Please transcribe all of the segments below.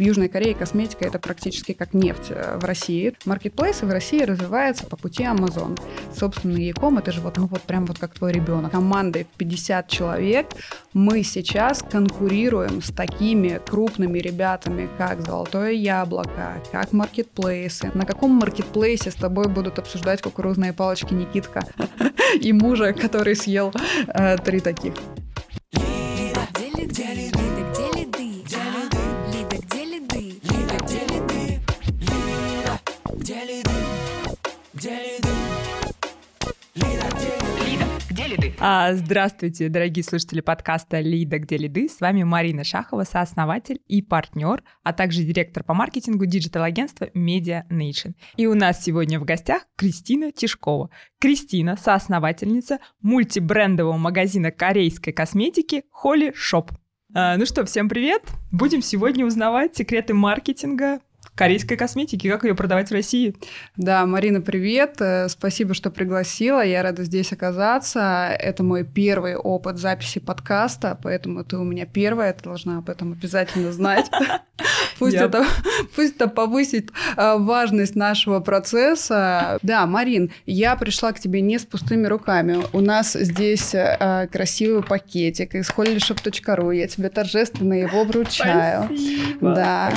В Южной Корее косметика это практически как нефть э, в России. Маркетплейсы в России развиваются по пути Amazon. Собственно, Яком это же вот, ну вот прям вот как твой ребенок. Командой в 50 человек мы сейчас конкурируем с такими крупными ребятами, как Золотое Яблоко, как маркетплейсы. На каком маркетплейсе с тобой будут обсуждать кукурузные палочки Никитка и мужа, который съел э, три таких? Здравствуйте, дорогие слушатели подкаста «Лида. Где лиды?» С вами Марина Шахова, сооснователь и партнер, а также директор по маркетингу digital-агентства Media Nation. И у нас сегодня в гостях Кристина Тишкова. Кристина – соосновательница мультибрендового магазина корейской косметики Hollyshop. А, ну что, всем привет! Будем сегодня узнавать секреты маркетинга, корейской косметики, как ее продавать в России. Да, Марина, привет. Э, спасибо, что пригласила. Я рада здесь оказаться. Это мой первый опыт записи подкаста, поэтому ты у меня первая, ты должна об этом обязательно знать. Пусть, это, пусть это повысит э, важность нашего процесса. Да, Марин, я пришла к тебе не с пустыми руками. У нас здесь э, красивый пакетик из holyshop.ru. Я тебе торжественно его вручаю. Спасибо. Да.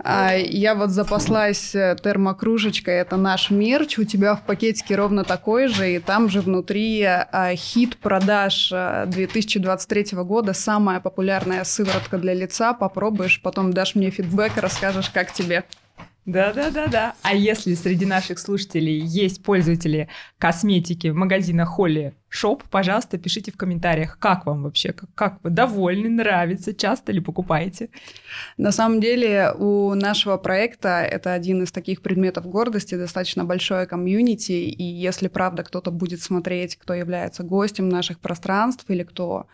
А, я вот запаслась э, термокружечкой, это наш мерч, у тебя в пакетике ровно такой же, и там же внутри а, хит продаж 2023 э, года, самая популярная сыворотка для лица, попробуешь, потом дашь мне фидбэк, расскажешь, как тебе. Да-да-да-да. А если среди наших слушателей есть пользователи косметики магазина Hollyshop, пожалуйста, пишите в комментариях, как вам вообще, как, как вы довольны, нравится, часто ли покупаете? На самом деле у нашего проекта это один из таких предметов гордости, достаточно большое комьюнити, и если правда кто-то будет смотреть, кто является гостем наших пространств или кто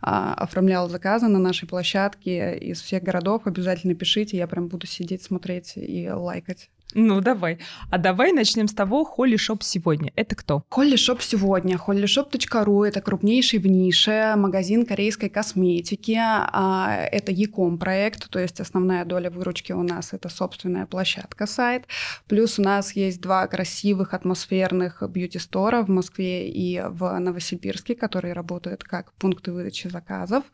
а, оформлял заказы на нашей площадке из всех городов, обязательно пишите, я прям буду сидеть, смотреть и лайкать. Ну, давай. А давай начнем с того, Hollyshop сегодня. Это кто? Hollyshop сегодня. Холлишоп.ру – это крупнейший в нише магазин корейской косметики. А, это e-com проект, то есть основная доля выручки у нас – это собственная площадка, сайт. Плюс у нас есть два красивых атмосферных бьюти-стора в Москве и в Новосибирске, которые работают как пункты выдачи заказов.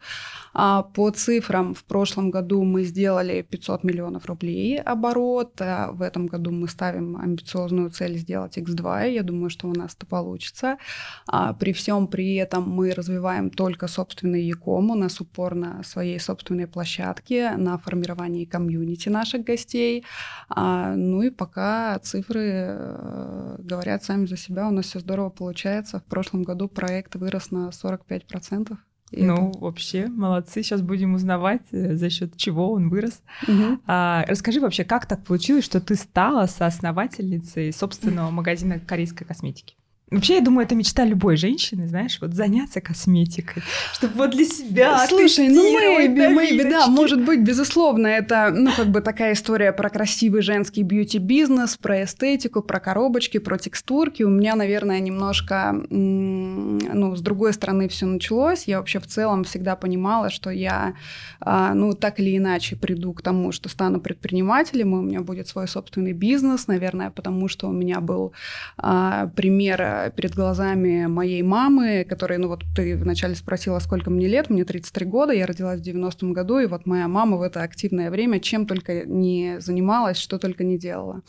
А, по цифрам в прошлом году мы сделали 500 миллионов рублей оборот. А в этом году мы ставим амбициозную цель сделать X2, и я думаю, что у нас это получится. А при всем при этом мы развиваем только собственный Яком, у нас упор на своей собственной площадке, на формировании комьюнити наших гостей. А, ну и пока цифры э, говорят сами за себя, у нас все здорово получается. В прошлом году проект вырос на 45%. И ну, это... вообще, молодцы. Сейчас будем узнавать, э, за счет чего он вырос. Угу. А, расскажи вообще, как так получилось, что ты стала соосновательницей собственного магазина корейской косметики? Вообще, я думаю, это мечта любой женщины, знаешь, вот заняться косметикой, чтобы вот для себя Слушай, ну maybe, maybe, да, может быть, безусловно, это, ну, как бы такая история про красивый женский бьюти-бизнес, про эстетику, про коробочки, про текстурки. У меня, наверное, немножко, ну, с другой стороны все началось. Я вообще в целом всегда понимала, что я, а, ну, так или иначе приду к тому, что стану предпринимателем, и у меня будет свой собственный бизнес, наверное, потому что у меня был а, пример перед глазами моей мамы, которая, ну вот ты вначале спросила, сколько мне лет, мне 33 года, я родилась в 90-м году, и вот моя мама в это активное время чем только не занималась, что только не делала.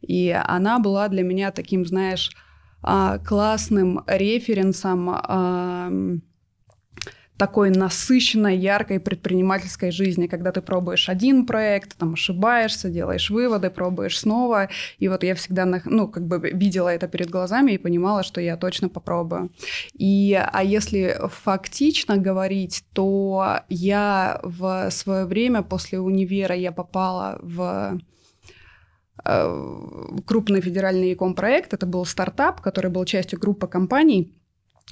И она была для меня таким, знаешь, а, классным референсом такой насыщенной, яркой предпринимательской жизни, когда ты пробуешь один проект, там ошибаешься, делаешь выводы, пробуешь снова. И вот я всегда, ну, как бы видела это перед глазами и понимала, что я точно попробую. И, а если фактично говорить, то я в свое время после универа я попала в э, крупный федеральный ЯКОМ проект. Это был стартап, который был частью группы компаний,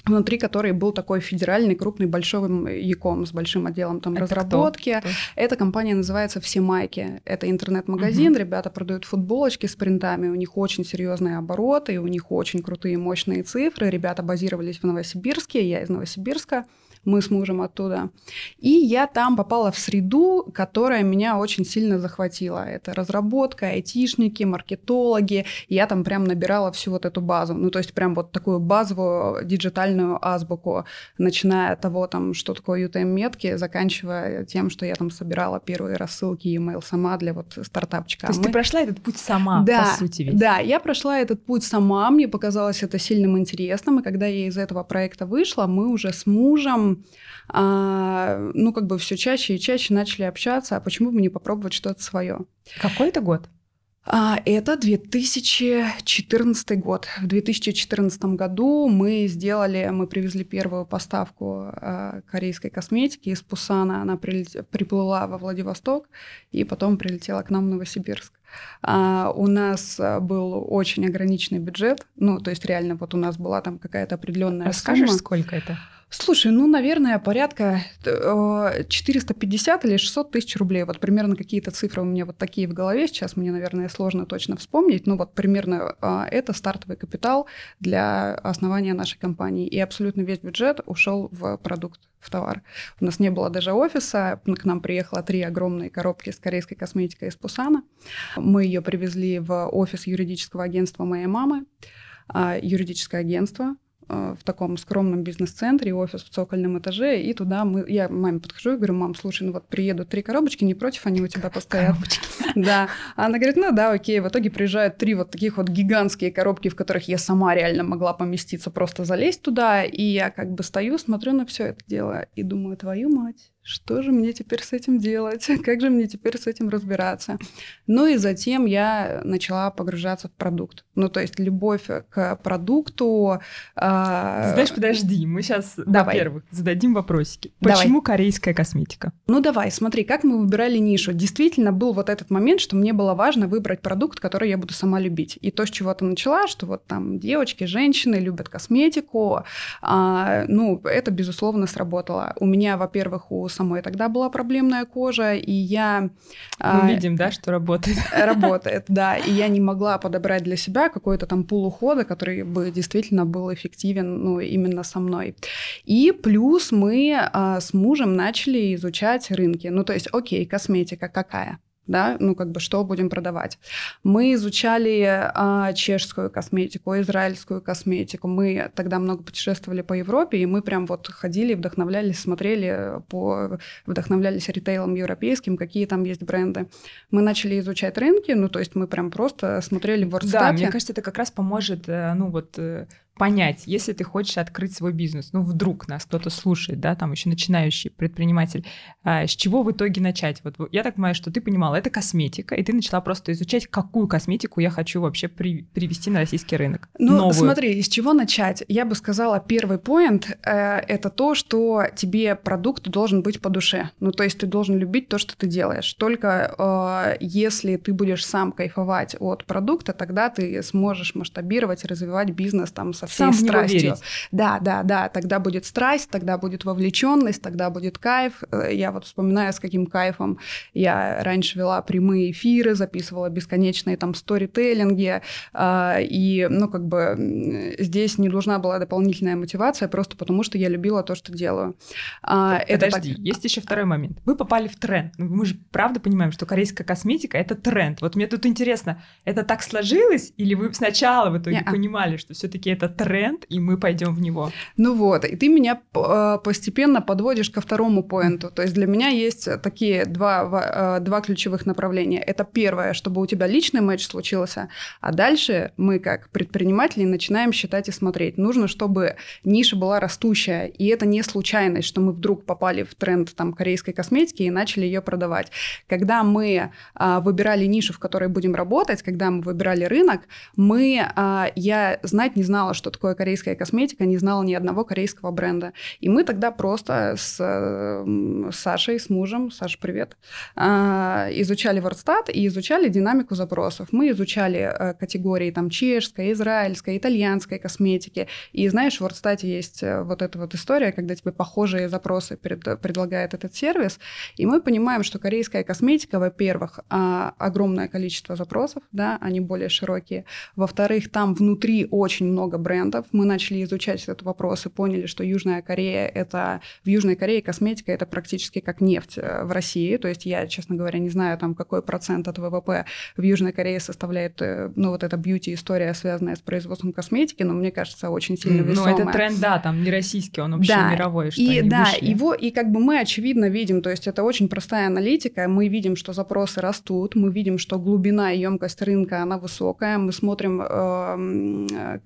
внутри которой был такой федеральный крупный большой яком с большим отделом там Это разработки. Кто? Эта компания называется «Все майки». Это интернет-магазин, угу. ребята продают футболочки с принтами, у них очень серьезные обороты, у них очень крутые мощные цифры. Ребята базировались в Новосибирске, я из Новосибирска. Мы с мужем оттуда. И я там попала в среду, которая меня очень сильно захватила. Это разработка, айтишники, маркетологи. Я там прям набирала всю вот эту базу. Ну, то есть прям вот такую базовую диджитальную азбуку, начиная от того, там, что такое UTM-метки, заканчивая тем, что я там собирала первые рассылки e-mail сама для вот стартапчика. То есть Мы... ты прошла этот путь сама, да, по сути ведь? Да, я прошла этот путь сама, мне показалось это сильным интересным, и когда я из этого проекта вышла, мы уже с мужем а, ну, как бы все чаще и чаще начали общаться, а почему бы не попробовать что-то свое? Какой это год? А, это 2014 год. В 2014 году мы сделали, мы привезли первую поставку а, корейской косметики из Пусана. Она приплыла во Владивосток и потом прилетела к нам в Новосибирск. А, у нас был очень ограниченный бюджет, ну, то есть реально вот у нас была там какая-то определенная Расскажешь, сумма. сколько это? Слушай, ну, наверное, порядка 450 э, или 600 тысяч рублей. Вот примерно какие-то цифры у меня вот такие в голове. Сейчас мне, наверное, сложно точно вспомнить. Но вот примерно а, это стартовый капитал для основания нашей компании. И абсолютно весь бюджет ушел в продукт, в товар. У нас не было даже офиса. К нам приехало три огромные коробки с корейской косметикой из Пусана. Мы ее привезли в офис юридического агентства моей мамы а, юридическое агентство, в таком скромном бизнес-центре, офис в цокольном этаже, и туда мы, я маме подхожу и говорю, мам, слушай, ну вот приедут три коробочки, не против, они у тебя постоят. Коробочки. Да. Она говорит, ну да, окей. В итоге приезжают три вот таких вот гигантские коробки, в которых я сама реально могла поместиться, просто залезть туда, и я как бы стою, смотрю на все это дело и думаю, твою мать, что же мне теперь с этим делать? Как же мне теперь с этим разбираться? Ну и затем я начала погружаться в продукт. Ну, то есть любовь к продукту. Э... Знаешь, подожди, мы сейчас, во-первых, зададим вопросики. Почему давай. корейская косметика? Ну, давай, смотри, как мы выбирали нишу. Действительно был вот этот момент, что мне было важно выбрать продукт, который я буду сама любить. И то, с чего ты начала, что вот там девочки, женщины любят косметику, а, ну, это, безусловно, сработало. У меня, во-первых, у самой тогда была проблемная кожа, и я... Мы а, видим, да, что работает. Работает, да. И я не могла подобрать для себя какой-то там пул ухода, который бы действительно был эффективен, ну, именно со мной. И плюс мы а, с мужем начали изучать рынки. Ну, то есть, окей, косметика какая? Да, ну как бы что будем продавать. Мы изучали а, чешскую косметику, израильскую косметику. Мы тогда много путешествовали по Европе, и мы прям вот ходили, вдохновлялись, смотрели по, вдохновлялись ритейлом европейским, какие там есть бренды. Мы начали изучать рынки, ну то есть мы прям просто смотрели в WordStat. Да, мне кажется, это как раз поможет, э, ну вот э, понять, если ты хочешь открыть свой бизнес, ну вдруг нас кто-то слушает, да, там еще начинающий предприниматель, а, с чего в итоге начать? Вот я так понимаю, что ты понимала, это косметика, и ты начала просто изучать, какую косметику я хочу вообще при, привести на российский рынок. Ну новую. смотри, с чего начать? Я бы сказала, первый поинт э, это то, что тебе продукт должен быть по душе. Ну то есть ты должен любить то, что ты делаешь. Только э, если ты будешь сам кайфовать от продукта, тогда ты сможешь масштабировать, развивать бизнес там со всей Сам страстью. Да, да, да. Тогда будет страсть, тогда будет вовлеченность, тогда будет кайф. Э, я вот вспоминаю, с каким кайфом я раньше вела прямые эфиры, записывала бесконечные там сторителлинги. А, и, ну, как бы здесь не должна была дополнительная мотивация, просто потому что я любила то, что делаю. А, Подожди, так... есть еще второй момент. Вы попали в тренд. Ну, мы же правда понимаем, что корейская косметика — это тренд. Вот мне тут интересно, это так сложилось, или вы сначала в итоге Не-а. понимали, что все-таки это тренд, и мы пойдем в него. Ну вот, и ты меня э, постепенно подводишь ко второму поинту. То есть для меня есть такие два, э, два ключевых направления. Это первое, чтобы у тебя личный матч случился, а дальше мы как предприниматели начинаем считать и смотреть. Нужно, чтобы ниша была растущая, и это не случайность, что мы вдруг попали в тренд там корейской косметики и начали ее продавать. Когда мы а, выбирали нишу, в которой будем работать, когда мы выбирали рынок, мы, я знать не знала, что такое корейская косметика, не знала ни одного корейского бренда. И мы тогда просто с, с Сашей, с мужем, Саша, привет, а, изучали WordStat и изучали динамику запросов. Мы изучали э, категории там чешской, израильской, итальянской косметики. И знаешь, в WordStat есть э, вот эта вот история, когда тебе похожие запросы пред, предлагает этот сервис. И мы понимаем, что корейская косметика, во-первых, а, огромное количество запросов, да, они более широкие. Во-вторых, там внутри очень много брендов, брендов. Мы начали изучать этот вопрос и поняли, что Южная Корея — это... В Южной Корее косметика — это практически как нефть э, в России. То есть я, честно говоря, не знаю, там, какой процент от ВВП в Южной Корее составляет, э, ну, вот эта бьюти-история, связанная с производством косметики, но мне кажется, очень сильно весомая. Ну, это тренд, да, там не российский, он вообще да. мировой, что и, Да, вышли. его, и как бы мы очевидно видим, то есть это очень простая аналитика, мы видим, что запросы растут, мы видим, что глубина и емкость рынка, она высокая, мы смотрим э,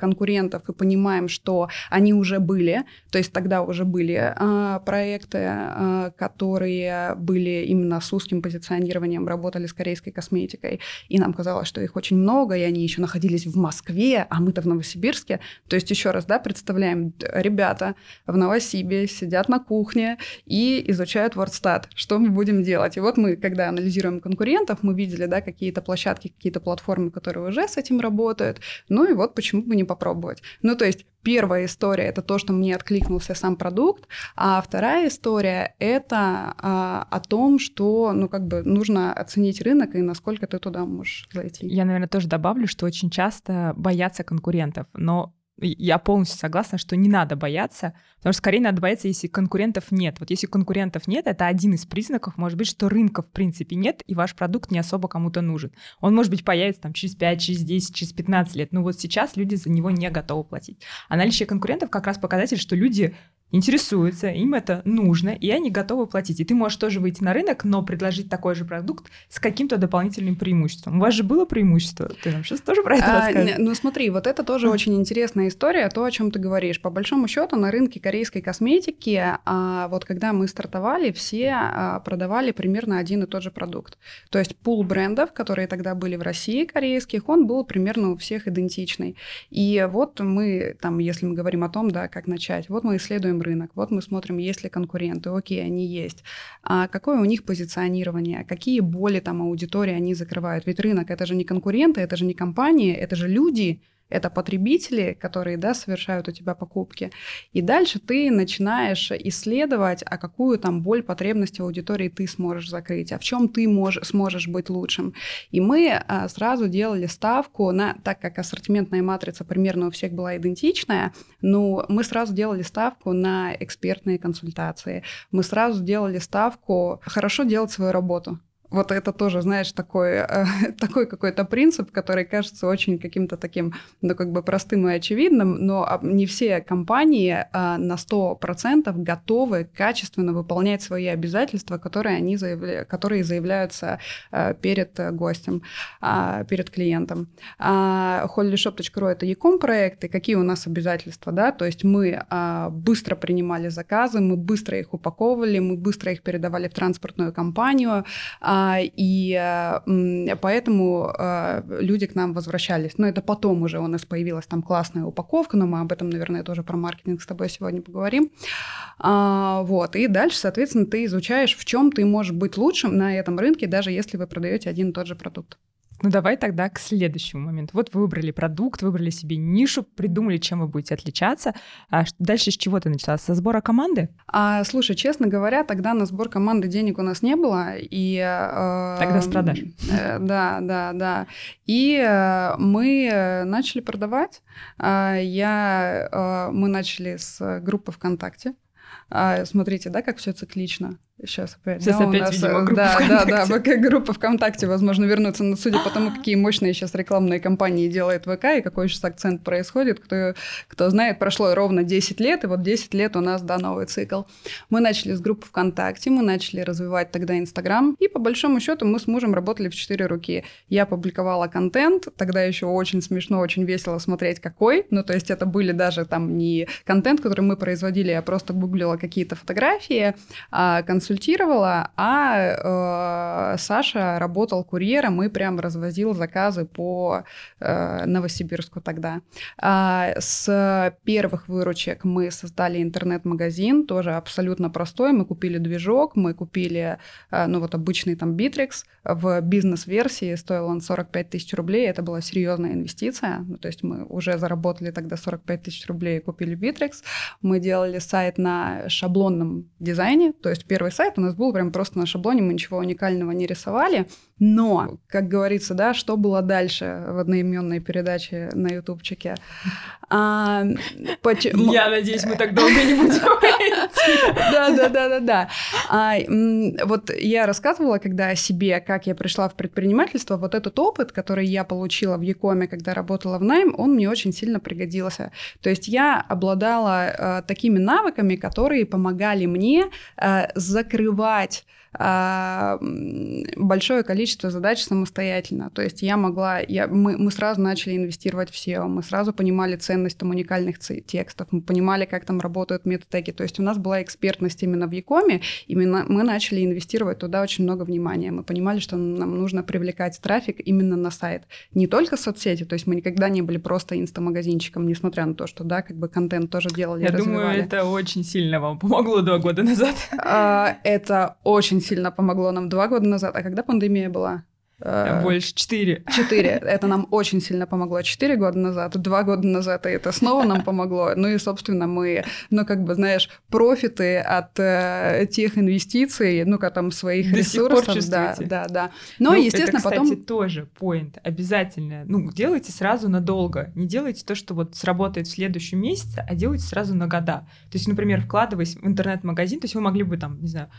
конкурентов и понимаем, что они уже были, то есть тогда уже были э, проекты, э, которые были именно с узким позиционированием, работали с корейской косметикой, и нам казалось, что их очень много, и они еще находились в Москве, а мы-то в Новосибирске. То есть еще раз, да, представляем, ребята в Новосибе сидят на кухне и изучают WordStat. Что мы будем делать? И вот мы, когда анализируем конкурентов, мы видели, да, какие-то площадки, какие-то платформы, которые уже с этим работают. Ну и вот почему бы не попробовать. Ну то есть Первая история это то, что мне откликнулся сам продукт, а вторая история это а, о том, что ну как бы нужно оценить рынок и насколько ты туда можешь зайти. Я, наверное, тоже добавлю, что очень часто боятся конкурентов, но я полностью согласна, что не надо бояться, потому что скорее надо бояться, если конкурентов нет. Вот если конкурентов нет, это один из признаков, может быть, что рынка в принципе нет, и ваш продукт не особо кому-то нужен. Он, может быть, появится там через 5, через 10, через 15 лет, но вот сейчас люди за него не готовы платить. А наличие конкурентов как раз показатель, что люди интересуются, им это нужно, и они готовы платить. И ты можешь тоже выйти на рынок, но предложить такой же продукт с каким-то дополнительным преимуществом. У вас же было преимущество? Ты нам сейчас тоже про это а, расскажешь? Ну смотри, вот это тоже очень интересная история, то, о чем ты говоришь. По большому счету на рынке корейской косметики, а, вот когда мы стартовали, все а, продавали примерно один и тот же продукт. То есть пул брендов, которые тогда были в России корейских, он был примерно у всех идентичный. И вот мы, там, если мы говорим о том, да, как начать, вот мы исследуем рынок, вот мы смотрим, есть ли конкуренты, окей, они есть, а какое у них позиционирование, какие боли там аудитории они закрывают. Ведь рынок это же не конкуренты, это же не компании, это же люди, это потребители, которые, да, совершают у тебя покупки. И дальше ты начинаешь исследовать, а какую там боль, потребности аудитории ты сможешь закрыть, а в чем ты можешь, сможешь быть лучшим. И мы а, сразу делали ставку на, так как ассортиментная матрица примерно у всех была идентичная, ну, мы сразу делали ставку на экспертные консультации. Мы сразу делали ставку хорошо делать свою работу вот это тоже, знаешь, такой, э, такой какой-то принцип, который кажется очень каким-то таким, ну, как бы простым и очевидным, но не все компании э, на 100% готовы качественно выполнять свои обязательства, которые, они заявля... которые заявляются э, перед гостем, э, перед клиентом. А holyshop.ru — это e-com проекты, какие у нас обязательства, да, то есть мы э, быстро принимали заказы, мы быстро их упаковывали, мы быстро их передавали в транспортную компанию, э, и поэтому а, люди к нам возвращались. Но это потом уже у нас появилась там классная упаковка, но мы об этом, наверное, тоже про маркетинг с тобой сегодня поговорим. А, вот, и дальше, соответственно, ты изучаешь, в чем ты можешь быть лучшим на этом рынке, даже если вы продаете один и тот же продукт. Ну давай тогда к следующему моменту. Вот вы выбрали продукт, выбрали себе нишу, придумали, чем вы будете отличаться. А дальше с чего ты начала? Со сбора команды? А, слушай, честно говоря, тогда на сбор команды денег у нас не было. И, э, тогда с продаж. Э, да, да, да. И э, мы начали продавать. Э, я, э, мы начали с группы ВКонтакте. А, смотрите, да, как все циклично. Сейчас опять. Сейчас да, опять, нас, видимо, группа да, ВКонтакте. Да, да, ВК группа ВКонтакте, возможно, вернуться. Но судя по тому, какие мощные сейчас рекламные кампании делает ВК и какой сейчас акцент происходит, кто, кто знает, прошло ровно 10 лет, и вот 10 лет у нас, да, новый цикл. Мы начали с группы ВКонтакте, мы начали развивать тогда Инстаграм, и по большому счету мы с мужем работали в четыре руки. Я публиковала контент, тогда еще очень смешно, очень весело смотреть, какой. Ну, то есть это были даже там не контент, который мы производили, я просто гуглила какие-то фотографии, а консультировала консультировала, а э, Саша работал курьером и прям развозил заказы по э, Новосибирску тогда. А с первых выручек мы создали интернет-магазин, тоже абсолютно простой. Мы купили движок, мы купили, э, ну вот обычный там Bittrex. В бизнес-версии стоил он 45 тысяч рублей. Это была серьезная инвестиция. Ну, то есть мы уже заработали тогда 45 тысяч рублей и купили Bittrex. Мы делали сайт на шаблонном дизайне, то есть первый сайт сайт у нас был прям просто на шаблоне, мы ничего уникального не рисовали. Но, как говорится, да, что было дальше в одноименной передаче на ютубчике? А, поч... Я надеюсь, мы так долго не будем Да, да, да, да, да. А, вот я рассказывала, когда о себе, как я пришла в предпринимательство, вот этот опыт, который я получила в Якоме, когда работала в найм, он мне очень сильно пригодился. То есть я обладала э, такими навыками, которые помогали мне э, закрывать большое количество задач самостоятельно. То есть я могла, я, мы, мы сразу начали инвестировать в SEO, мы сразу понимали ценность там уникальных текстов, мы понимали, как там работают метатеги. То есть у нас была экспертность именно в Якоме, именно мы начали инвестировать туда очень много внимания. Мы понимали, что нам нужно привлекать трафик именно на сайт. Не только соцсети, то есть мы никогда не были просто инстамагазинчиком, несмотря на то, что, да, как бы контент тоже делали, Я развивали. думаю, это очень сильно вам помогло два года назад. А, это очень очень сильно помогло нам два года назад. А когда пандемия была? Э, больше четыре. Четыре. Это нам очень сильно помогло. Четыре года назад, два года назад, и это снова нам помогло. Ну и, собственно, мы, ну, как бы, знаешь, профиты от э, тех инвестиций, ну-ка, там, своих До ресурсов. Сих пор да, да, да. Но, ну, естественно, это, кстати, потом... тоже поинт обязательно. Ну, делайте сразу надолго. Не делайте то, что вот сработает в следующем месяце, а делайте сразу на года. То есть, например, вкладываясь в интернет-магазин, то есть вы могли бы там, не знаю,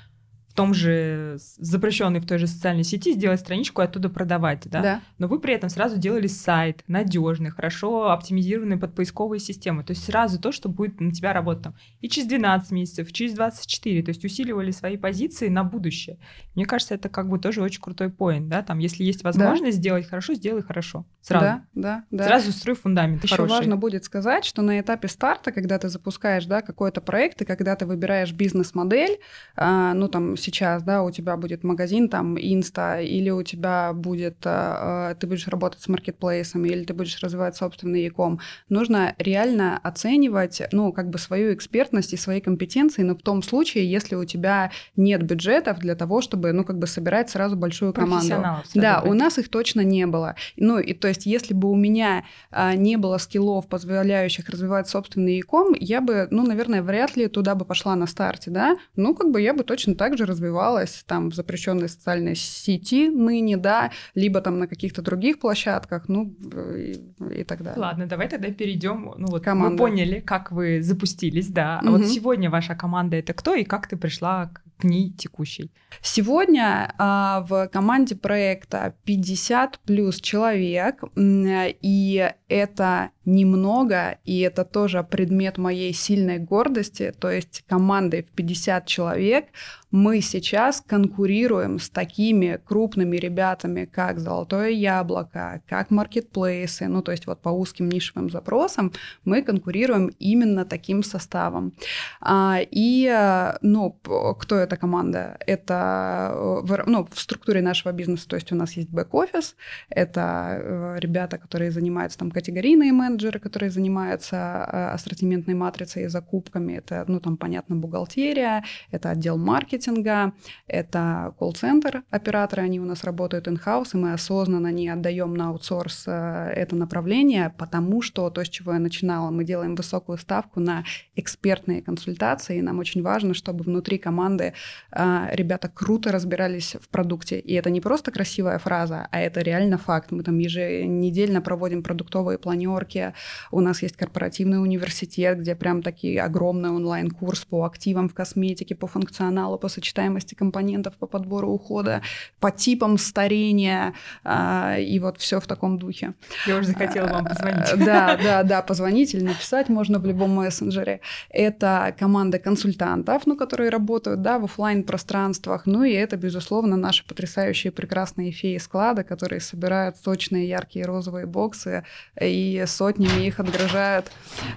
в том же запрещенной в той же социальной сети сделать страничку и оттуда продавать, да? да. Но вы при этом сразу делали сайт надежный, хорошо оптимизированный под поисковые системы. То есть сразу то, что будет на тебя работать там и через 12 месяцев, и через 24. То есть усиливали свои позиции на будущее. Мне кажется, это как бы тоже очень крутой поинт, да? Там, если есть возможность да. сделать хорошо, сделай хорошо. Сразу. Да, да, да. Сразу строй фундамент Еще хороший. важно будет сказать, что на этапе старта, когда ты запускаешь, да, какой-то проект, и когда ты выбираешь бизнес-модель, а, ну там сейчас, да, у тебя будет магазин там инста, или у тебя будет, э, ты будешь работать с маркетплейсами, или ты будешь развивать собственный e нужно реально оценивать, ну, как бы свою экспертность и свои компетенции, но в том случае, если у тебя нет бюджетов для того, чтобы, ну, как бы собирать сразу большую команду. Да, у нас их точно не было. Ну, и то есть, если бы у меня а, не было скиллов, позволяющих развивать собственный e я бы, ну, наверное, вряд ли туда бы пошла на старте, да, ну, как бы я бы точно так же развивалась там в запрещенной социальной сети ныне, да, либо там на каких-то других площадках, ну и, и так далее. Ладно, давай тогда перейдем. Ну вот команда. мы поняли, как вы запустились, да. А угу. вот сегодня ваша команда это кто и как ты пришла к ней текущей? Сегодня а, в команде проекта 50 плюс человек, и это немного, и это тоже предмет моей сильной гордости, то есть командой в 50 человек мы сейчас конкурируем с такими крупными ребятами, как «Золотое яблоко», как маркетплейсы, ну, то есть вот по узким нишевым запросам мы конкурируем именно таким составом. А, и, ну, кто эта команда? Это, ну, в структуре нашего бизнеса, то есть у нас есть бэк-офис, это э, ребята, которые занимаются там категорийные менеджеры, которые занимаются э, ассортиментной матрицей и закупками, это, ну, там, понятно, бухгалтерия, это отдел маркетинга, маркетинга, это колл-центр операторы, они у нас работают in-house, и мы осознанно не отдаем на аутсорс э, это направление, потому что то, с чего я начинала, мы делаем высокую ставку на экспертные консультации, и нам очень важно, чтобы внутри команды э, ребята круто разбирались в продукте. И это не просто красивая фраза, а это реально факт. Мы там еженедельно проводим продуктовые планерки, у нас есть корпоративный университет, где прям такие огромный онлайн-курс по активам в косметике, по функционалу, по сочетаемости компонентов по подбору ухода, по типам старения, а, и вот все в таком духе. Я уже захотела вам позвонить. А, да, да, да, позвонить или написать можно в любом мессенджере. Это команда консультантов, ну, которые работают, да, в офлайн пространствах, ну, и это, безусловно, наши потрясающие прекрасные феи склада, которые собирают сочные яркие розовые боксы и сотнями их отгружают,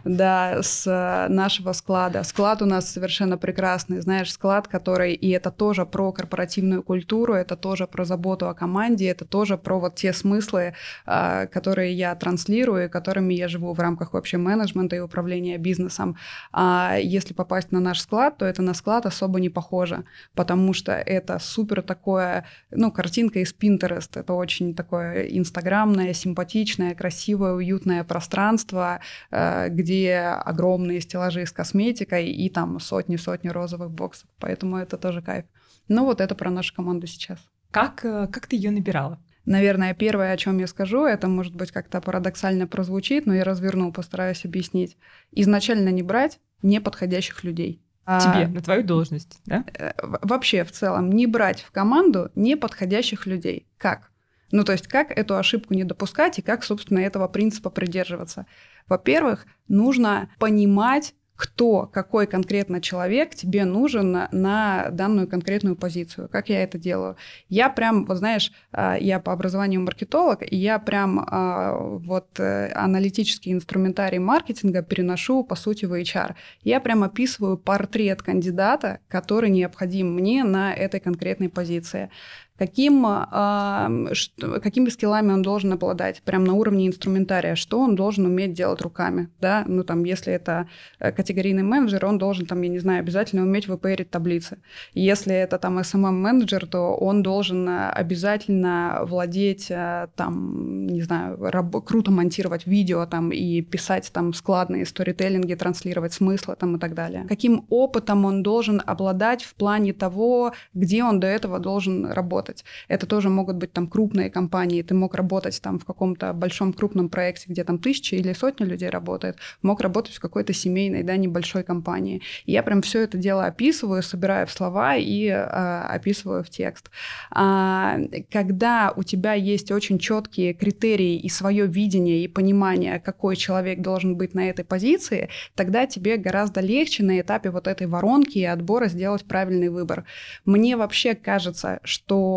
да, с нашего склада. Склад у нас совершенно прекрасный, знаешь, склад, который и это тоже про корпоративную культуру, это тоже про заботу о команде, это тоже про вот те смыслы, а, которые я транслирую, которыми я живу в рамках вообще менеджмента и управления бизнесом. А если попасть на наш склад, то это на склад особо не похоже, потому что это супер такое, ну, картинка из Pinterest, это очень такое инстаграмное, симпатичное, красивое, уютное пространство, пространство, э, где огромные стеллажи с косметикой и там сотни-сотни розовых боксов. Поэтому это тоже кайф. Ну вот это про нашу команду сейчас. Как, э, как ты ее набирала? Наверное, первое, о чем я скажу, это может быть как-то парадоксально прозвучит, но я разверну, постараюсь объяснить. Изначально не брать неподходящих людей. А, Тебе, а, на твою должность, да? Э, вообще, в целом, не брать в команду неподходящих людей. Как? Ну, то есть, как эту ошибку не допускать и как, собственно, этого принципа придерживаться. Во-первых, нужно понимать, кто, какой конкретно человек тебе нужен на, на данную конкретную позицию. Как я это делаю? Я прям, вот знаешь, а, я по образованию маркетолог, и я прям а, вот э, аналитический инструментарий маркетинга переношу, по сути, в HR. Я прям описываю портрет кандидата, который необходим мне на этой конкретной позиции каким, э, что, какими скиллами он должен обладать, прям на уровне инструментария, что он должен уметь делать руками, да, ну там, если это э, категорийный менеджер, он должен там, я не знаю, обязательно уметь выпэрить таблицы. Если это там SMM-менеджер, то он должен э, обязательно владеть э, там, не знаю, раб- круто монтировать видео там и писать там складные сторителлинги, транслировать смыслы там и так далее. Каким опытом он должен обладать в плане того, где он до этого должен работать работать. Это тоже могут быть там крупные компании. Ты мог работать там в каком-то большом крупном проекте, где там тысячи или сотни людей работает. Мог работать в какой-то семейной, да, небольшой компании. И я прям все это дело описываю, собираю в слова и а, описываю в текст. А, когда у тебя есть очень четкие критерии и свое видение и понимание, какой человек должен быть на этой позиции, тогда тебе гораздо легче на этапе вот этой воронки и отбора сделать правильный выбор. Мне вообще кажется, что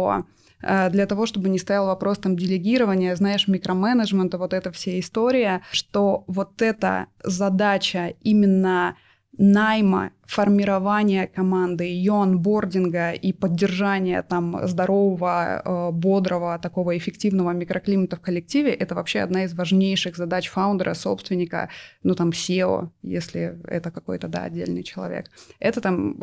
Э, для того, чтобы не стоял вопрос там делегирования, знаешь, микроменеджмента, вот эта вся история, что вот эта задача именно найма, формирования команды, ее онбординга и поддержания там здорового, э, бодрого, такого эффективного микроклимата в коллективе, это вообще одна из важнейших задач фаундера, собственника, ну там SEO, если это какой-то, да, отдельный человек. Это там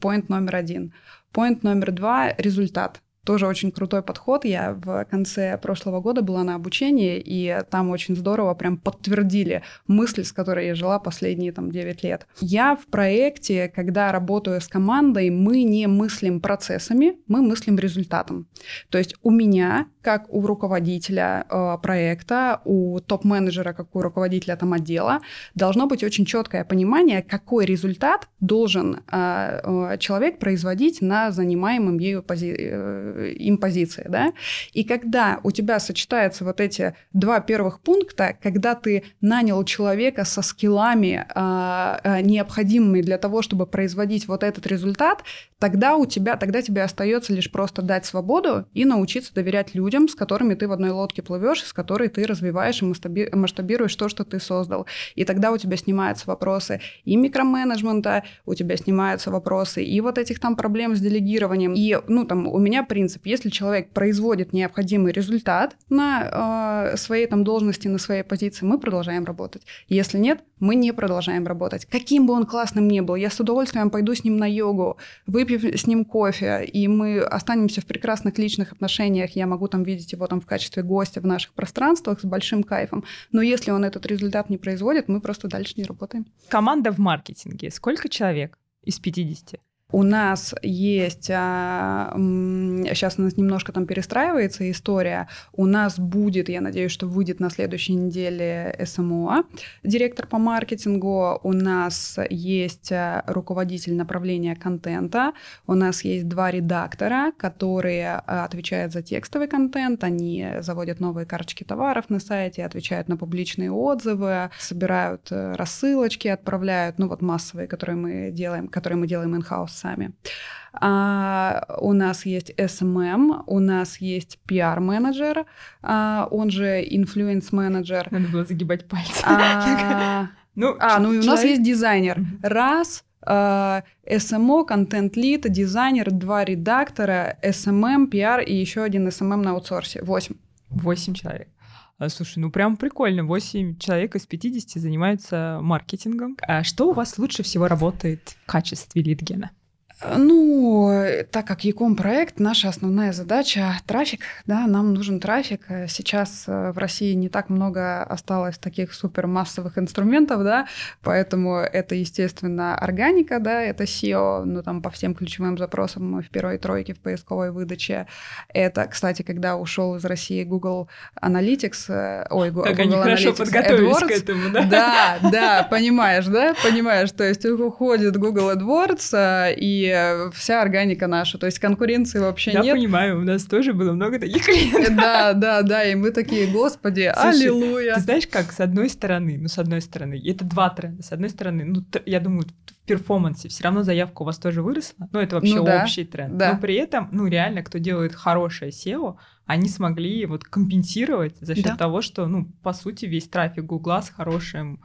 point э, номер один. Point номер два — результат тоже очень крутой подход. Я в конце прошлого года была на обучении, и там очень здорово прям подтвердили мысль, с которой я жила последние там 9 лет. Я в проекте, когда работаю с командой, мы не мыслим процессами, мы мыслим результатом. То есть у меня, как у руководителя э, проекта, у топ-менеджера, как у руководителя там отдела, должно быть очень четкое понимание, какой результат должен э, э, человек производить на занимаемом ею пози э, им позиции, да, и когда у тебя сочетаются вот эти два первых пункта, когда ты нанял человека со скиллами, а, а, необходимыми для того, чтобы производить вот этот результат, тогда у тебя, тогда тебе остается лишь просто дать свободу и научиться доверять людям, с которыми ты в одной лодке плывешь, с которой ты развиваешь и масштабируешь то, что ты создал. И тогда у тебя снимаются вопросы и микроменеджмента, у тебя снимаются вопросы и вот этих там проблем с делегированием. И, ну, там, у меня принцип принцип. Если человек производит необходимый результат на э, своей там должности, на своей позиции, мы продолжаем работать. Если нет, мы не продолжаем работать. Каким бы он классным ни был, я с удовольствием пойду с ним на йогу, выпью с ним кофе, и мы останемся в прекрасных личных отношениях. Я могу там видеть его там в качестве гостя в наших пространствах с большим кайфом. Но если он этот результат не производит, мы просто дальше не работаем. Команда в маркетинге. Сколько человек из 50? У нас есть, а, сейчас у нас немножко там перестраивается история, у нас будет, я надеюсь, что выйдет на следующей неделе СМО, директор по маркетингу, у нас есть а, руководитель направления контента, у нас есть два редактора, которые а, отвечают за текстовый контент, они заводят новые карточки товаров на сайте, отвечают на публичные отзывы, собирают э, рассылочки, отправляют, ну вот массовые, которые мы делаем, которые мы делаем in-house сами. А, у нас есть SMM, у нас есть PR-менеджер, а, он же инфлюенс-менеджер. Надо было загибать пальцы. А, ну, а, ну и у нас есть дизайнер. Раз, SMO, контент-лид, дизайнер, два редактора, SMM, PR и еще один SMM на аутсорсе. Восемь. Восемь человек. Слушай, ну прям прикольно. Восемь человек из 50 занимаются маркетингом. А что у вас лучше всего работает в качестве лидгена? Ну, так как Яком проект, наша основная задача трафик, да, нам нужен трафик. Сейчас э, в России не так много осталось таких супермассовых инструментов, да, поэтому это, естественно, органика, да, это SEO, ну, там по всем ключевым запросам мы в первой тройке в поисковой выдаче. Это, кстати, когда ушел из России Google Analytics, э, ой, Google как они Analytics хорошо подготовились AdWords. к этому, да? Да, да, понимаешь, да, понимаешь, то есть уходит Google AdWords, э, и вся органика наша. То есть конкуренции вообще Я нет. Я понимаю, у нас тоже было много таких клиентов. Да, да, да, и мы такие, господи, Слушай, аллилуйя. Ты знаешь, как с одной стороны, ну, с одной стороны, это два тренда. С одной стороны, ну, я думаю, в перформансе все равно заявка у вас тоже выросла. Ну, это вообще ну, да, общий тренд. Да. Но при этом, ну, реально, кто делает хорошее SEO, они смогли вот компенсировать за счет да. того, что, ну, по сути, весь трафик Гугла с хорошим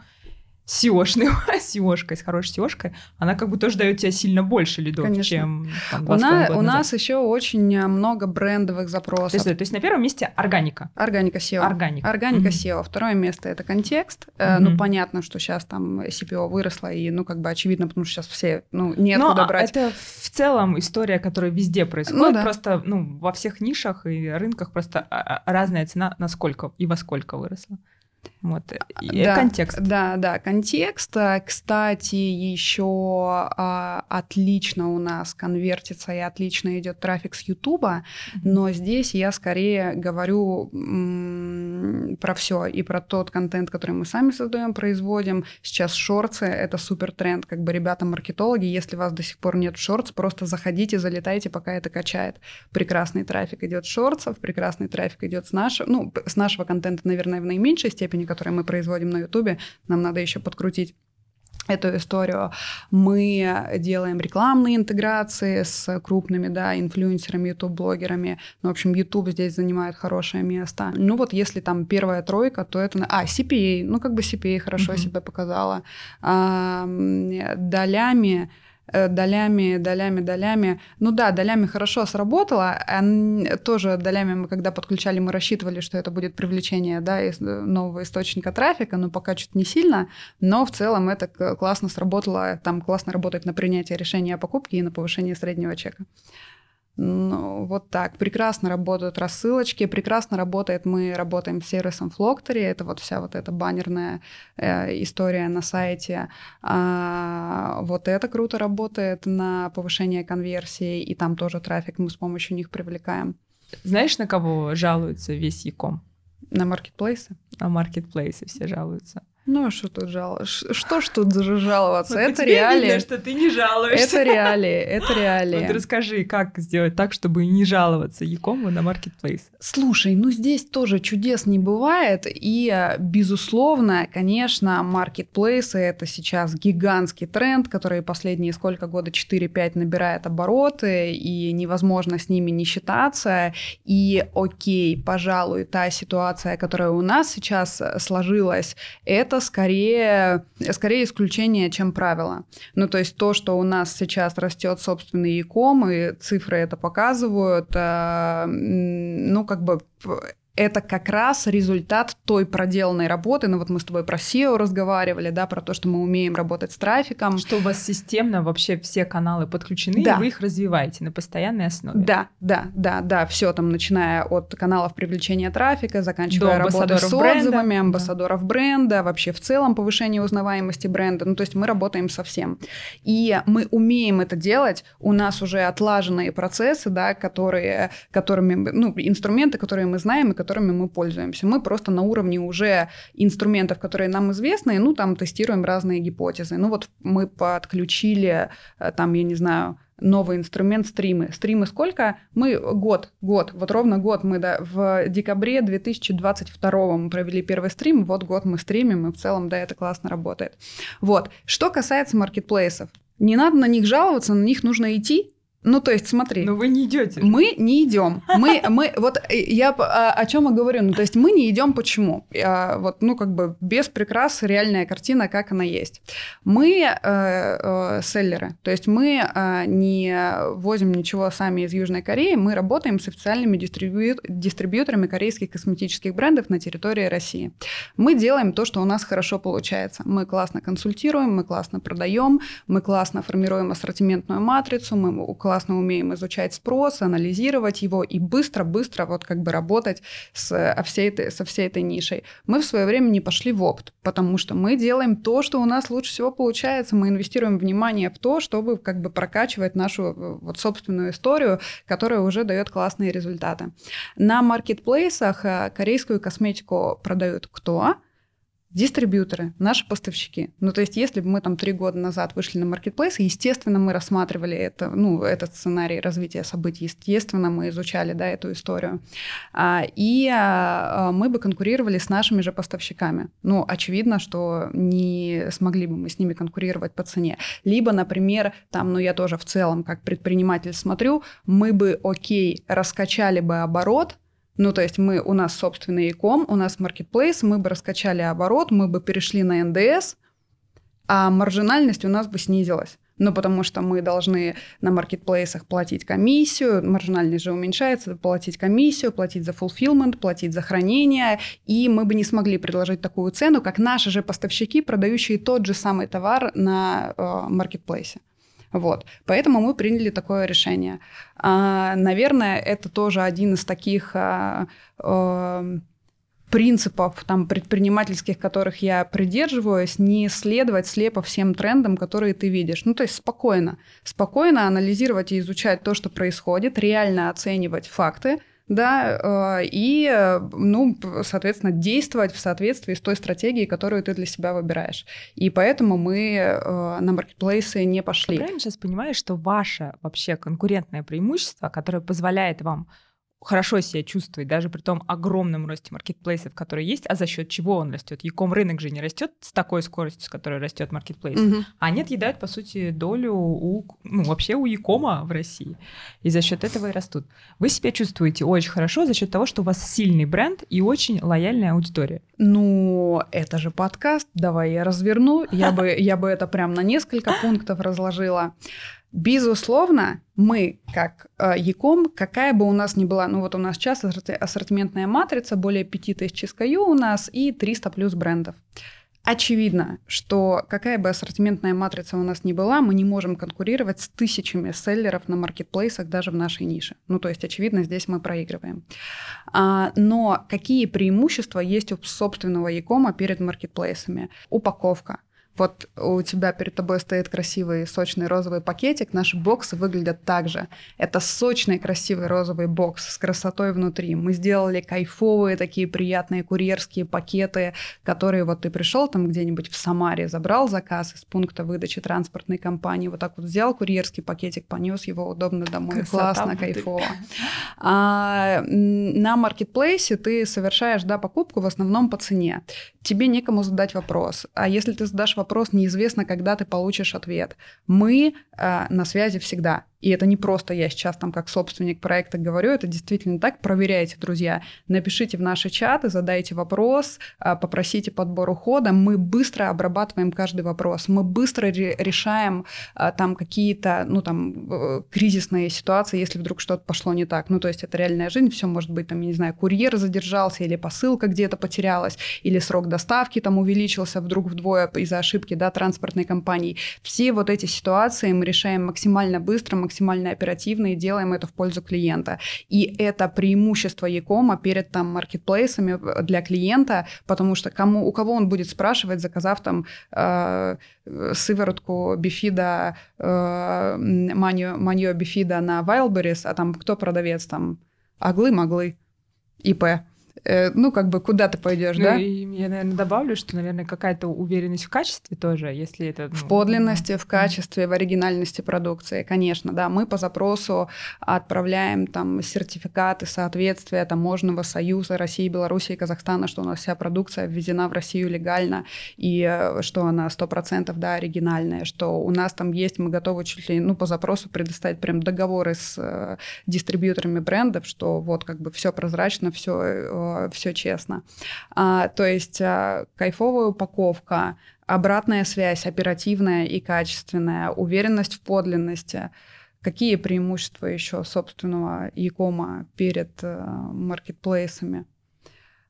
SEOшной, SEOшкой, с хорошей SEOшкой, она как бы тоже дает тебе сильно больше лидов, Конечно. чем там, у, на, у нас еще очень много брендовых запросов. То есть, то есть на первом месте органика. Органика SEO. Органика. Органика mm-hmm. SEO. Второе место это контекст. Mm-hmm. Ну, понятно, что сейчас там CPO выросло, и, ну, как бы очевидно, потому что сейчас все, ну, неоткуда Но брать. это в целом история, которая везде происходит. Ну, да. Просто, ну, во всех нишах и рынках просто а, а, разная цена на сколько и во сколько выросла. Вот. И да, контекст. Да, да, контекст. Кстати, еще а, отлично у нас конвертится и отлично идет трафик с Ютуба, но здесь я скорее говорю м- про все и про тот контент, который мы сами создаем, производим. Сейчас шорты это супер тренд, как бы ребята-маркетологи, если у вас до сих пор нет шортс, просто заходите, залетайте, пока это качает. Прекрасный трафик идет с шортсов, прекрасный трафик идет с нашего, ну, с нашего контента, наверное, в наименьшей степени, которые мы производим на Ютубе, нам надо еще подкрутить эту историю. Мы делаем рекламные интеграции с крупными, да, инфлюенсерами, ютуб-блогерами. Ну, в общем, YouTube здесь занимает хорошее место. Ну, вот если там первая тройка, то это... А, CPA. Ну, как бы CPA хорошо mm-hmm. себя показала. А, долями долями, долями, долями. Ну да, долями хорошо сработало. Тоже долями мы, когда подключали, мы рассчитывали, что это будет привлечение да, из э, нового источника трафика, но пока что-то не сильно. Но в целом это классно сработало, там классно работает на принятие решения о покупке и на повышение среднего чека. Ну, вот так. Прекрасно работают рассылочки, прекрасно работает, мы работаем с сервисом Flocktory, это вот вся вот эта баннерная э, история на сайте. А, вот это круто работает на повышение конверсии, и там тоже трафик мы с помощью них привлекаем. Знаешь, на кого жалуется весь Яком? На маркетплейсы? На маркетплейсы все жалуются. Ну, а что тут жаловаться? Что ж тут жаловаться? Это реалии. Видно, что ты не жалуешься. Это реалии, это реалии. Вот расскажи, как сделать так, чтобы не жаловаться Якому на маркетплейс? Слушай, ну здесь тоже чудес не бывает, и, безусловно, конечно, маркетплейсы — это сейчас гигантский тренд, который последние сколько года, 4-5 набирает обороты, и невозможно с ними не считаться, и окей, пожалуй, та ситуация, которая у нас сейчас сложилась, это это скорее, скорее исключение, чем правило. Ну, то есть то, что у нас сейчас растет собственный e-com, и цифры это показывают, э, ну, как бы это как раз результат той проделанной работы. Ну вот мы с тобой про SEO разговаривали, да, про то, что мы умеем работать с трафиком. Что у вас системно вообще все каналы подключены, да. и вы их развиваете на постоянной основе. Да, да, да, да, все там, начиная от каналов привлечения трафика, заканчивая работой с отзывами, бренда. амбассадоров да. бренда, вообще в целом повышение узнаваемости бренда. Ну то есть мы работаем со всем. И мы умеем это делать, у нас уже отлаженные процессы, да, которые, которыми, ну, инструменты, которые мы знаем и которыми мы пользуемся. Мы просто на уровне уже инструментов, которые нам известны, ну, там тестируем разные гипотезы. Ну, вот мы подключили, э, там, я не знаю, новый инструмент стримы. Стримы сколько? Мы год, год, вот ровно год мы да, в декабре 2022 мы провели первый стрим, вот год мы стримим, и в целом, да, это классно работает. Вот. Что касается маркетплейсов, не надо на них жаловаться, на них нужно идти, Ну, то есть, смотри. Но вы не идете. Мы не идем. Мы, мы, вот э, я о, о чем и говорю. Ну, то есть, мы не идем почему? Я, вот, ну, как бы без прикрас реальная картина, как она есть. Мы э, э, селлеры. То есть, мы э, не возим ничего сами из Южной Кореи. Мы работаем с официальными дистрибью... дистрибьюторами корейских косметических брендов на территории России. Мы делаем то, что у нас хорошо получается. Мы классно консультируем, мы классно продаем, мы классно формируем ассортиментную матрицу, мы классно классно умеем изучать спрос, анализировать его и быстро-быстро вот как бы работать с э, всей этой, со всей этой нишей. Мы в свое время не пошли в опт, потому что мы делаем то, что у нас лучше всего получается. Мы инвестируем внимание в то, чтобы как бы прокачивать нашу э, вот собственную историю, которая уже дает классные результаты. На маркетплейсах э, корейскую косметику продают кто? Дистрибьюторы, наши поставщики. Ну, то есть, если бы мы там три года назад вышли на маркетплейс, естественно, мы рассматривали это, ну, этот сценарий развития событий, естественно, мы изучали, да, эту историю. А, и а, мы бы конкурировали с нашими же поставщиками. Ну, очевидно, что не смогли бы мы с ними конкурировать по цене. Либо, например, там, ну, я тоже в целом как предприниматель смотрю, мы бы, окей, раскачали бы оборот, ну, то есть мы, у нас собственный e-com, у нас marketplace, мы бы раскачали оборот, мы бы перешли на НДС, а маржинальность у нас бы снизилась. Ну, потому что мы должны на маркетплейсах платить комиссию, маржинальность же уменьшается, платить комиссию, платить за fulfillment, платить за хранение, и мы бы не смогли предложить такую цену, как наши же поставщики, продающие тот же самый товар на э, маркетплейсе. Вот. Поэтому мы приняли такое решение. А, наверное, это тоже один из таких а, а, принципов там, предпринимательских, которых я придерживаюсь, не следовать слепо всем трендам, которые ты видишь. Ну, то есть спокойно. Спокойно анализировать и изучать то, что происходит, реально оценивать факты, да, э, и, ну, соответственно, действовать в соответствии с той стратегией, которую ты для себя выбираешь. И поэтому мы э, на маркетплейсы не пошли. Ты правильно сейчас понимаешь, что ваше вообще конкурентное преимущество, которое позволяет вам хорошо себя чувствовать, даже при том огромном росте маркетплейсов, которые есть, а за счет чего он растет. Яком рынок же не растет с такой скоростью, с которой растет маркетплейс, угу. а они отъедают, по сути, долю у, ну, вообще у Якома в России. И за счет этого и растут. Вы себя чувствуете очень хорошо за счет того, что у вас сильный бренд и очень лояльная аудитория. Ну, это же подкаст, давай я разверну. Я бы, я бы это прям на несколько пунктов разложила. Безусловно, мы, как э, Яком, какая бы у нас ни была, ну вот у нас сейчас ассортиментная матрица, более 5000 SKU у нас и 300 плюс брендов. Очевидно, что какая бы ассортиментная матрица у нас ни была, мы не можем конкурировать с тысячами селлеров на маркетплейсах даже в нашей нише. Ну, то есть, очевидно, здесь мы проигрываем. А, но какие преимущества есть у собственного Якома перед маркетплейсами? Упаковка, вот у тебя перед тобой стоит красивый сочный розовый пакетик, наши боксы выглядят так же. Это сочный красивый розовый бокс с красотой внутри. Мы сделали кайфовые такие приятные курьерские пакеты, которые вот ты пришел там где-нибудь в Самаре, забрал заказ из пункта выдачи транспортной компании, вот так вот взял курьерский пакетик, понес его удобно домой, Красота классно, будет. кайфово. А на маркетплейсе ты совершаешь да, покупку в основном по цене. Тебе некому задать вопрос. А если ты задашь вопрос, вопрос, неизвестно, когда ты получишь ответ. Мы э, на связи всегда. И это не просто я сейчас там как собственник проекта говорю, это действительно так. Проверяйте, друзья. Напишите в наши чаты, задайте вопрос, а, попросите подбор ухода. Мы быстро обрабатываем каждый вопрос. Мы быстро решаем а, там какие-то, ну там, э, кризисные ситуации, если вдруг что-то пошло не так. Ну то есть это реальная жизнь, все может быть там, я не знаю, курьер задержался или посылка где-то потерялась, или срок доставки там увеличился вдруг вдвое из-за ошибки, да, транспортной компании. Все вот эти ситуации мы решаем максимально быстро, максимально оперативно и делаем это в пользу клиента. И это преимущество Якома перед там маркетплейсами для клиента, потому что кому, у кого он будет спрашивать, заказав там э, сыворотку бифида, э, манью, бифида на Wildberries, а там кто продавец там? Аглы-моглы. ИП. Э, ну, как бы, куда ты пойдешь, ну, да? И я, наверное, добавлю, что, наверное, какая-то уверенность в качестве тоже, если это... Ну, в подлинности, в качестве, в оригинальности продукции, конечно, да. Мы по запросу отправляем там сертификаты соответствия таможенного союза России, Беларуси и Казахстана, что у нас вся продукция ввезена в Россию легально, и э, что она 100% да, оригинальная, что у нас там есть, мы готовы чуть ли, ну, по запросу предоставить прям договоры с э, дистрибьюторами брендов, что вот как бы все прозрачно, все, все честно. А, то есть а, кайфовая упаковка, обратная связь оперативная и качественная, уверенность в подлинности. Какие преимущества еще собственного e-кома перед э, маркетплейсами?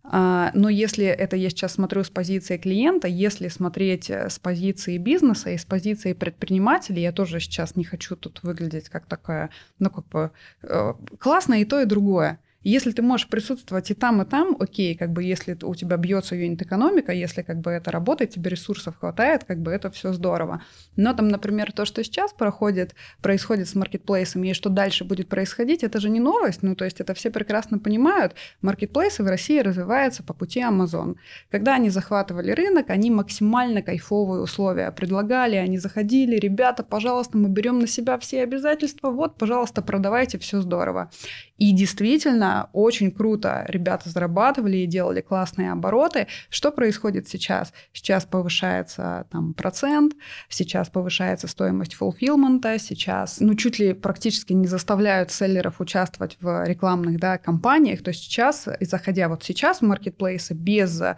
А, но если это я сейчас смотрю с позиции клиента, если смотреть э, с позиции бизнеса и с позиции предпринимателя, я тоже сейчас не хочу тут выглядеть как такая, ну как бы э, классно и то, и другое. Если ты можешь присутствовать и там, и там, окей, как бы если у тебя бьется юнит-экономика, если как бы это работает, тебе ресурсов хватает, как бы это все здорово. Но там, например, то, что сейчас проходит, происходит с маркетплейсами и что дальше будет происходить, это же не новость, ну то есть это все прекрасно понимают. Маркетплейсы в России развиваются по пути Amazon. Когда они захватывали рынок, они максимально кайфовые условия предлагали, они заходили, ребята, пожалуйста, мы берем на себя все обязательства, вот, пожалуйста, продавайте, все здорово. И действительно, очень круто ребята зарабатывали и делали классные обороты. Что происходит сейчас? Сейчас повышается там процент, сейчас повышается стоимость фулфилмента, сейчас, ну, чуть ли практически не заставляют селлеров участвовать в рекламных, да, кампаниях. То есть сейчас, заходя вот сейчас в маркетплейсы без э,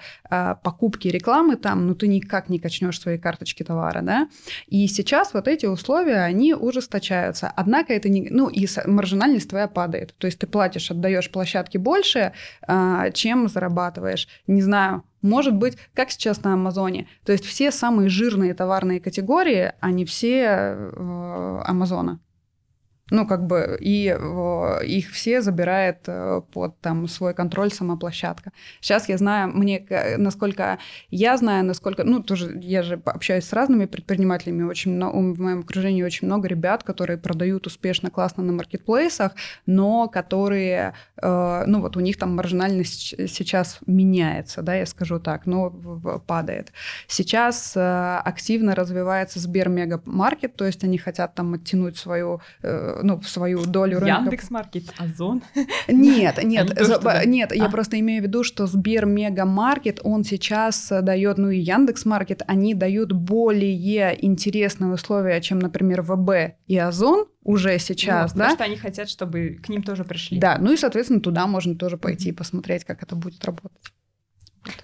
покупки рекламы там, ну, ты никак не качнешь свои карточки товара, да. И сейчас вот эти условия, они ужесточаются. Однако это не, ну, и маржинальность твоя падает. То есть ты платишь, отдаешь площадке больше, а, чем зарабатываешь. Не знаю, может быть, как сейчас на Амазоне. То есть все самые жирные товарные категории, они все э, Амазона. Ну, как бы, и их все забирает э, под там свой контроль сама площадка. Сейчас я знаю, мне, насколько я знаю, насколько, ну, тоже я же общаюсь с разными предпринимателями, очень много, в моем окружении очень много ребят, которые продают успешно, классно на маркетплейсах, но которые, э, ну, вот у них там маржинальность сейчас меняется, да, я скажу так, но падает. Сейчас э, активно развивается Сбер Мегамаркет, то есть они хотят там оттянуть свою ну, свою долю рынка. Яндекс.Маркет, Озон? Нет, нет, за, нет, а? я просто имею в виду, что Сбер Мегамаркет, он сейчас дает, ну и Яндекс.Маркет, они дают более интересные условия, чем, например, ВБ и Озон, уже сейчас, ну, да? Потому что они хотят, чтобы к ним тоже пришли. Да, ну и, соответственно, туда можно тоже пойти и посмотреть, как это будет работать.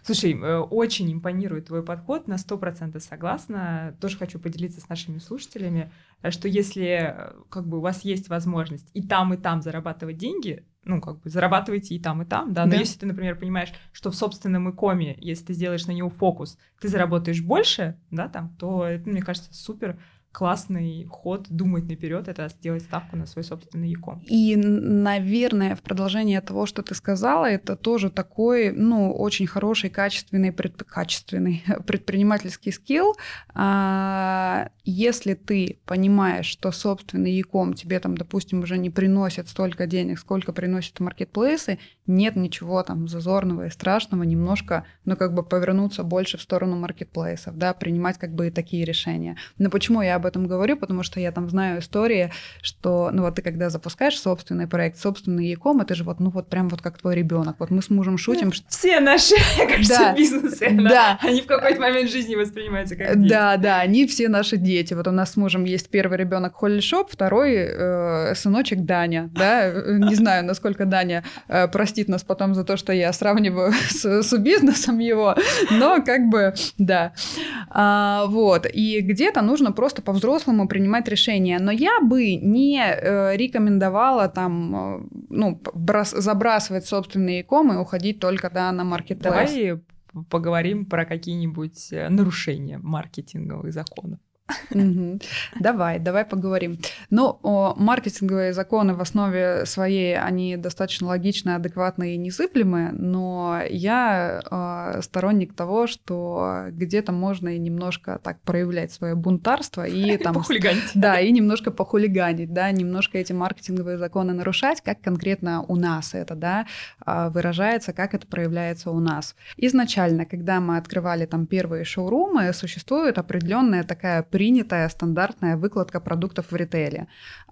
Слушай, э, очень импонирует твой подход, на 100% согласна. Тоже хочу поделиться с нашими слушателями, э, что если э, как бы у вас есть возможность и там, и там зарабатывать деньги, ну, как бы зарабатывайте и там, и там, да, но да. если ты, например, понимаешь, что в собственном икоме, если ты сделаешь на него фокус, ты заработаешь больше, да, там, то это, мне кажется, супер классный ход думать наперед, это сделать ставку на свой собственный яком. И, наверное, в продолжение того, что ты сказала, это тоже такой, ну, очень хороший, качественный, пред... качественный предпринимательский скилл. А, если ты понимаешь, что собственный яком тебе там, допустим, уже не приносит столько денег, сколько приносят маркетплейсы, нет ничего там зазорного и страшного, немножко, ну, как бы повернуться больше в сторону маркетплейсов, да, принимать как бы и такие решения. Но почему я об об этом говорю, потому что я там знаю истории, что, ну вот ты когда запускаешь собственный проект, собственный e-com, это же вот, ну вот прям вот как твой ребенок. Вот мы с мужем шутим, ну, что... Все наши, кажется, да. бизнесы, да. они в какой-то момент жизни воспринимаются как дети. Да, да, они все наши дети. Вот у нас с мужем есть первый ребенок Холли Шоп, второй э, сыночек Даня, да, не знаю, насколько Даня э, простит нас потом за то, что я сравниваю с, с бизнесом его, но как бы, да. А, вот, и где-то нужно просто по по-взрослому принимать решения. Но я бы не э, рекомендовала там, э, ну, брос, забрасывать собственные комы и уходить только да, на маркетплейс. Давай поговорим про какие-нибудь э, нарушения маркетинговых законов. Давай, давай поговорим. Ну, маркетинговые законы в основе своей, они достаточно логичные, адекватные и незыблемые, но я а, сторонник того, что где-то можно и немножко так проявлять свое бунтарство и там... Похулиганить. Да, и немножко похулиганить, да, немножко эти маркетинговые законы нарушать, как конкретно у нас это, да, а, выражается, как это проявляется у нас. Изначально, когда мы открывали там первые шоурумы, существует определенная такая принятая стандартная выкладка продуктов в ритейле.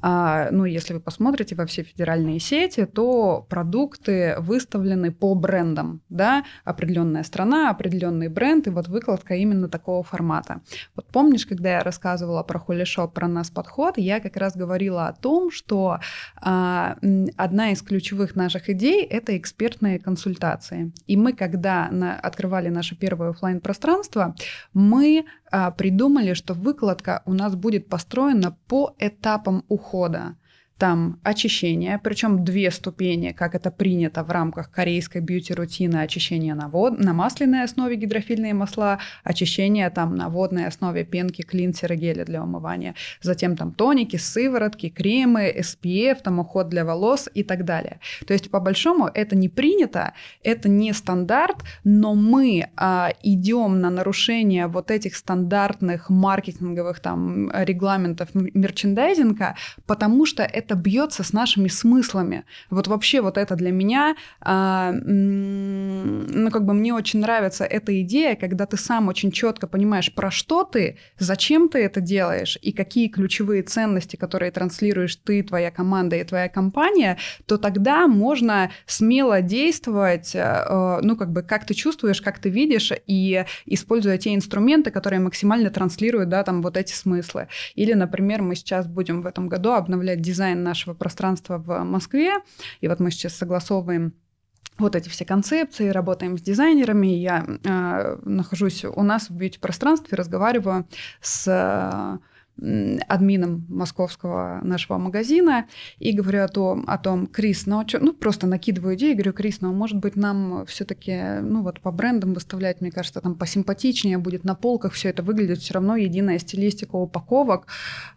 А, ну, если вы посмотрите во все федеральные сети, то продукты выставлены по брендам, да, определенная страна, определенный бренд, и вот выкладка именно такого формата. Вот помнишь, когда я рассказывала про холишоп, про нас подход, я как раз говорила о том, что а, одна из ключевых наших идей — это экспертные консультации. И мы, когда на, открывали наше первое офлайн пространство мы а, придумали, что выкладка у нас будет построена по этапам ухода подхода там очищение, причем две ступени, как это принято в рамках корейской бьюти-рутины, очищение на, вод, на масляной основе гидрофильные масла, очищение там на водной основе пенки, клинсеры, гели для умывания, затем там тоники, сыворотки, кремы, SPF, там уход для волос и так далее. То есть по большому это не принято, это не стандарт, но мы а, идем на нарушение вот этих стандартных маркетинговых там регламентов мерчендайзинга, потому что это это бьется с нашими смыслами. Вот вообще вот это для меня, а, ну как бы мне очень нравится эта идея, когда ты сам очень четко понимаешь, про что ты, зачем ты это делаешь и какие ключевые ценности, которые транслируешь ты, твоя команда и твоя компания, то тогда можно смело действовать, э, ну как бы как ты чувствуешь, как ты видишь и используя те инструменты, которые максимально транслируют, да, там вот эти смыслы. Или, например, мы сейчас будем в этом году обновлять дизайн нашего пространства в Москве. И вот мы сейчас согласовываем вот эти все концепции, работаем с дизайнерами. Я э, нахожусь у нас в бьюти-пространстве, разговариваю с админом московского нашего магазина и говорю о том, о том Крис, ну, а чё, ну просто накидываю идеи, говорю, Крис, ну, а может быть, нам все-таки, ну, вот по брендам выставлять, мне кажется, там посимпатичнее будет на полках, все это выглядит все равно единая стилистика упаковок.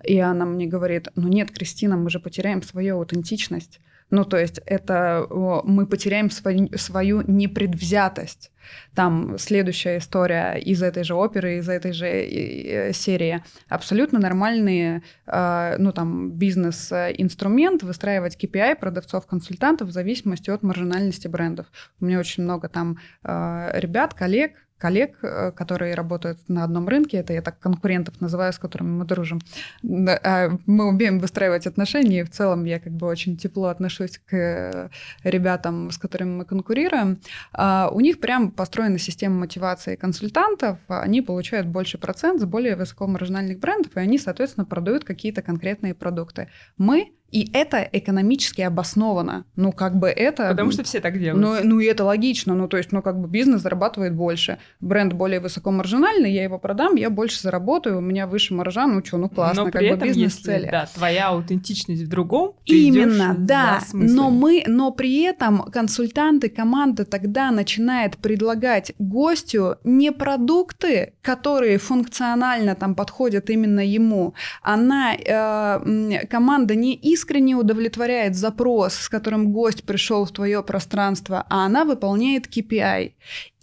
И она мне говорит, ну нет, Кристина, мы же потеряем свою аутентичность. Ну, то есть это мы потеряем свою, свою непредвзятость. Там следующая история из этой же оперы, из этой же э, серии. Абсолютно нормальный, э, ну, там, бизнес-инструмент выстраивать KPI продавцов-консультантов в зависимости от маржинальности брендов. У меня очень много там э, ребят, коллег, коллег, э, которые работают на одном рынке, это я так конкурентов называю, с которыми мы дружим. А мы умеем выстраивать отношения, и в целом я как бы очень тепло отношусь к ребятам, с которыми мы конкурируем. А у них прям построена система мотивации консультантов, они получают больше процент с более высокомаржинальных брендов, и они, соответственно, продают какие-то конкретные продукты. Мы и это экономически обосновано. Ну, как бы это... Потому что все так делают. Ну, ну и это логично. Ну, то есть, ну, как бы бизнес зарабатывает больше. Бренд более высокомаржинальный, я его продам, я больше заработаю, у меня выше маржа, ну что, ну классно, но как при бы этом, бизнес-цели. Если, да, твоя аутентичность в другом, Именно, да. Но мы, но при этом консультанты, команда тогда начинает предлагать гостю не продукты, которые функционально там подходят именно ему. Она, э, команда не искренне удовлетворяет запрос, с которым гость пришел в твое пространство, а она выполняет KPI.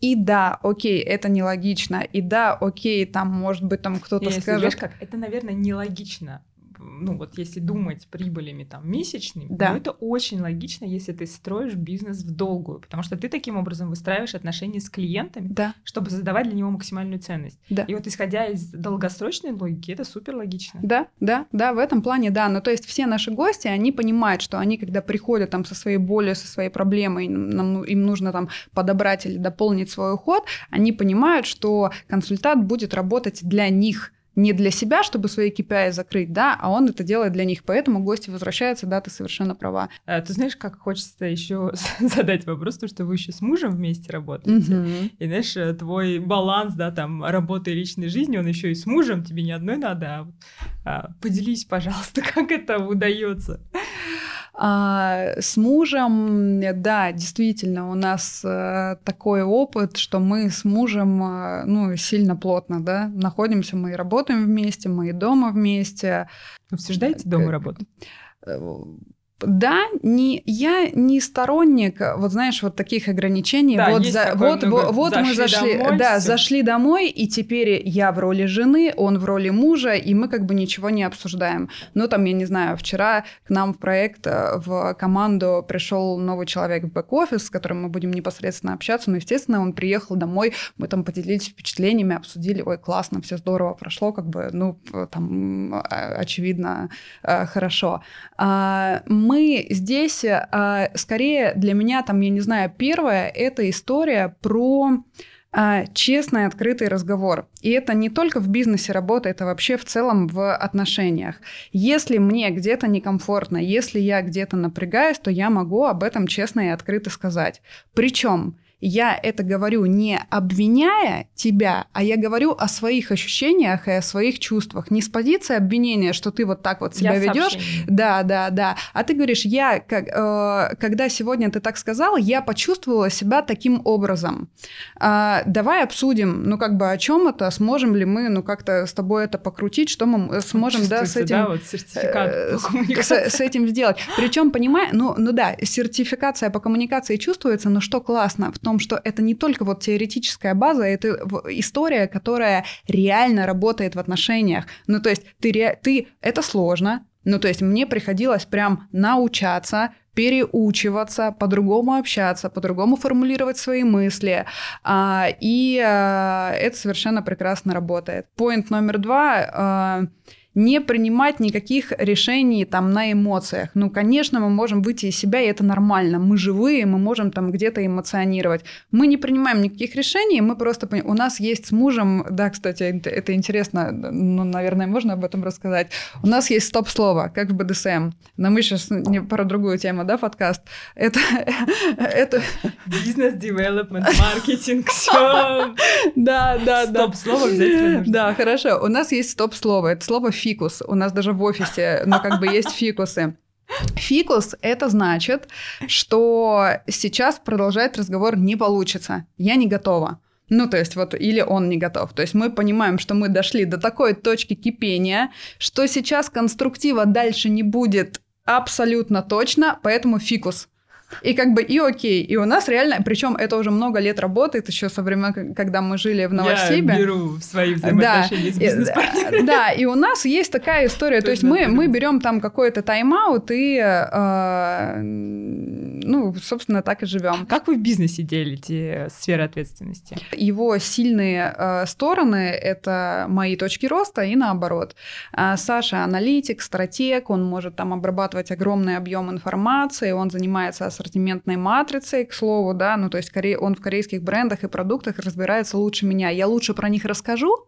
И да, окей, это нелогично. И да, окей, там, может быть, там кто-то скажет... Знаешь, как, это, наверное, нелогично ну вот если думать прибылями там месячными, да. ну, это очень логично, если ты строишь бизнес в долгую, потому что ты таким образом выстраиваешь отношения с клиентами, да. чтобы создавать для него максимальную ценность. Да. И вот исходя из долгосрочной логики, это супер логично. Да, да, да, в этом плане, да. Ну то есть все наши гости, они понимают, что они, когда приходят там со своей болью, со своей проблемой, нам, ну, им нужно там подобрать или дополнить свой уход, они понимают, что консультант будет работать для них, не для себя, чтобы свои KPI закрыть, да, а он это делает для них. Поэтому гости возвращаются, да, ты совершенно права. А, ты знаешь, как хочется еще задать вопрос, то, что вы еще с мужем вместе работаете. Угу. И знаешь, э, твой баланс, да, там, работы и личной жизни, он еще и с мужем, тебе не одной надо, а, а поделись, пожалуйста, как это удается. А, с мужем, да, действительно, у нас а, такой опыт, что мы с мужем, а, ну, сильно плотно, да, находимся, мы и работаем вместе, мы и дома вместе. Обсуждаете дом и работу? Да, не, я не сторонник, вот знаешь, вот таких ограничений. Да, вот за, такое, вот, вот, вот мы зашли, домой, да, все. зашли домой, и теперь я в роли жены, он в роли мужа, и мы как бы ничего не обсуждаем. Ну, там, я не знаю, вчера к нам в проект, э, в команду пришел новый человек в бэк-офис, с которым мы будем непосредственно общаться, но, естественно, он приехал домой, мы там поделились впечатлениями, обсудили, ой, классно, все здорово прошло, как бы, ну, там, а, очевидно, э, хорошо. А, мы мы здесь, а, скорее для меня, там, я не знаю, первое, это история про а, честный, открытый разговор. И это не только в бизнесе работает, а вообще в целом в отношениях. Если мне где-то некомфортно, если я где-то напрягаюсь, то я могу об этом честно и открыто сказать. Причем я это говорю не обвиняя тебя, а я говорю о своих ощущениях и о своих чувствах. Не с позиции обвинения, что ты вот так вот себя ведешь. Да, да, да. А ты говоришь, я, как, э, когда сегодня ты так сказал, я почувствовала себя таким образом. Э, давай обсудим, ну как бы о чем это, сможем ли мы, ну как-то с тобой это покрутить, что мы сможем, да, с этим, да, вот сертификат э, с, с этим сделать. Причем, понимаю, ну, ну да, сертификация по коммуникации чувствуется, но что классно в том, том, что это не только вот теоретическая база, это история, которая реально работает в отношениях. Ну, то есть ты, ты это сложно, ну, то есть мне приходилось прям научаться, переучиваться, по-другому общаться, по-другому формулировать свои мысли. А, и а, это совершенно прекрасно работает. Поинт номер два. А, не принимать никаких решений там на эмоциях. Ну, конечно, мы можем выйти из себя, и это нормально. Мы живые, мы можем там где-то эмоционировать. Мы не принимаем никаких решений, мы просто... У нас есть с мужем, да, кстати, это интересно, ну, наверное, можно об этом рассказать. У нас есть стоп-слово, как в БДСМ. Но мы сейчас не про другую тему, да, подкаст. Это... это... Бизнес, девелопмент, маркетинг, все. Да, да, да. Стоп-слово обязательно Да, хорошо. У нас есть стоп-слово. Это слово фикус. У нас даже в офисе, ну, как бы есть фикусы. Фикус – это значит, что сейчас продолжать разговор не получится. Я не готова. Ну, то есть вот, или он не готов. То есть мы понимаем, что мы дошли до такой точки кипения, что сейчас конструктива дальше не будет абсолютно точно, поэтому фикус. И как бы и окей. И у нас реально, причем это уже много лет работает, еще со времен, когда мы жили в Новосибе. Я беру свои взаимоотношения да. с бизнес -партнерами. Да, и у нас есть такая история. То есть мы, мы берем там какой-то тайм-аут и, э, ну, собственно, так и живем. Как вы в бизнесе делите сферы ответственности? Его сильные э, стороны — это мои точки роста и наоборот. А Саша аналитик, стратег, он может там обрабатывать огромный объем информации, он занимается ассортиментной матрицей, к слову, да, ну то есть он в корейских брендах и продуктах разбирается лучше меня. Я лучше про них расскажу,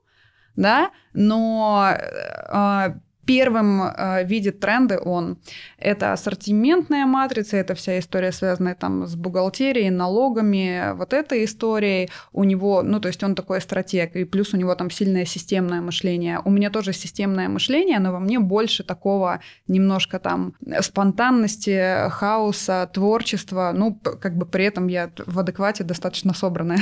да, но э, первым э, видит тренды он. Это ассортиментная матрица, это вся история, связанная там с бухгалтерией, налогами, вот этой историей. У него, ну, то есть он такой стратег, и плюс у него там сильное системное мышление. У меня тоже системное мышление, но во мне больше такого немножко там спонтанности, хаоса, творчества. Ну, как бы при этом я в адеквате достаточно собранная.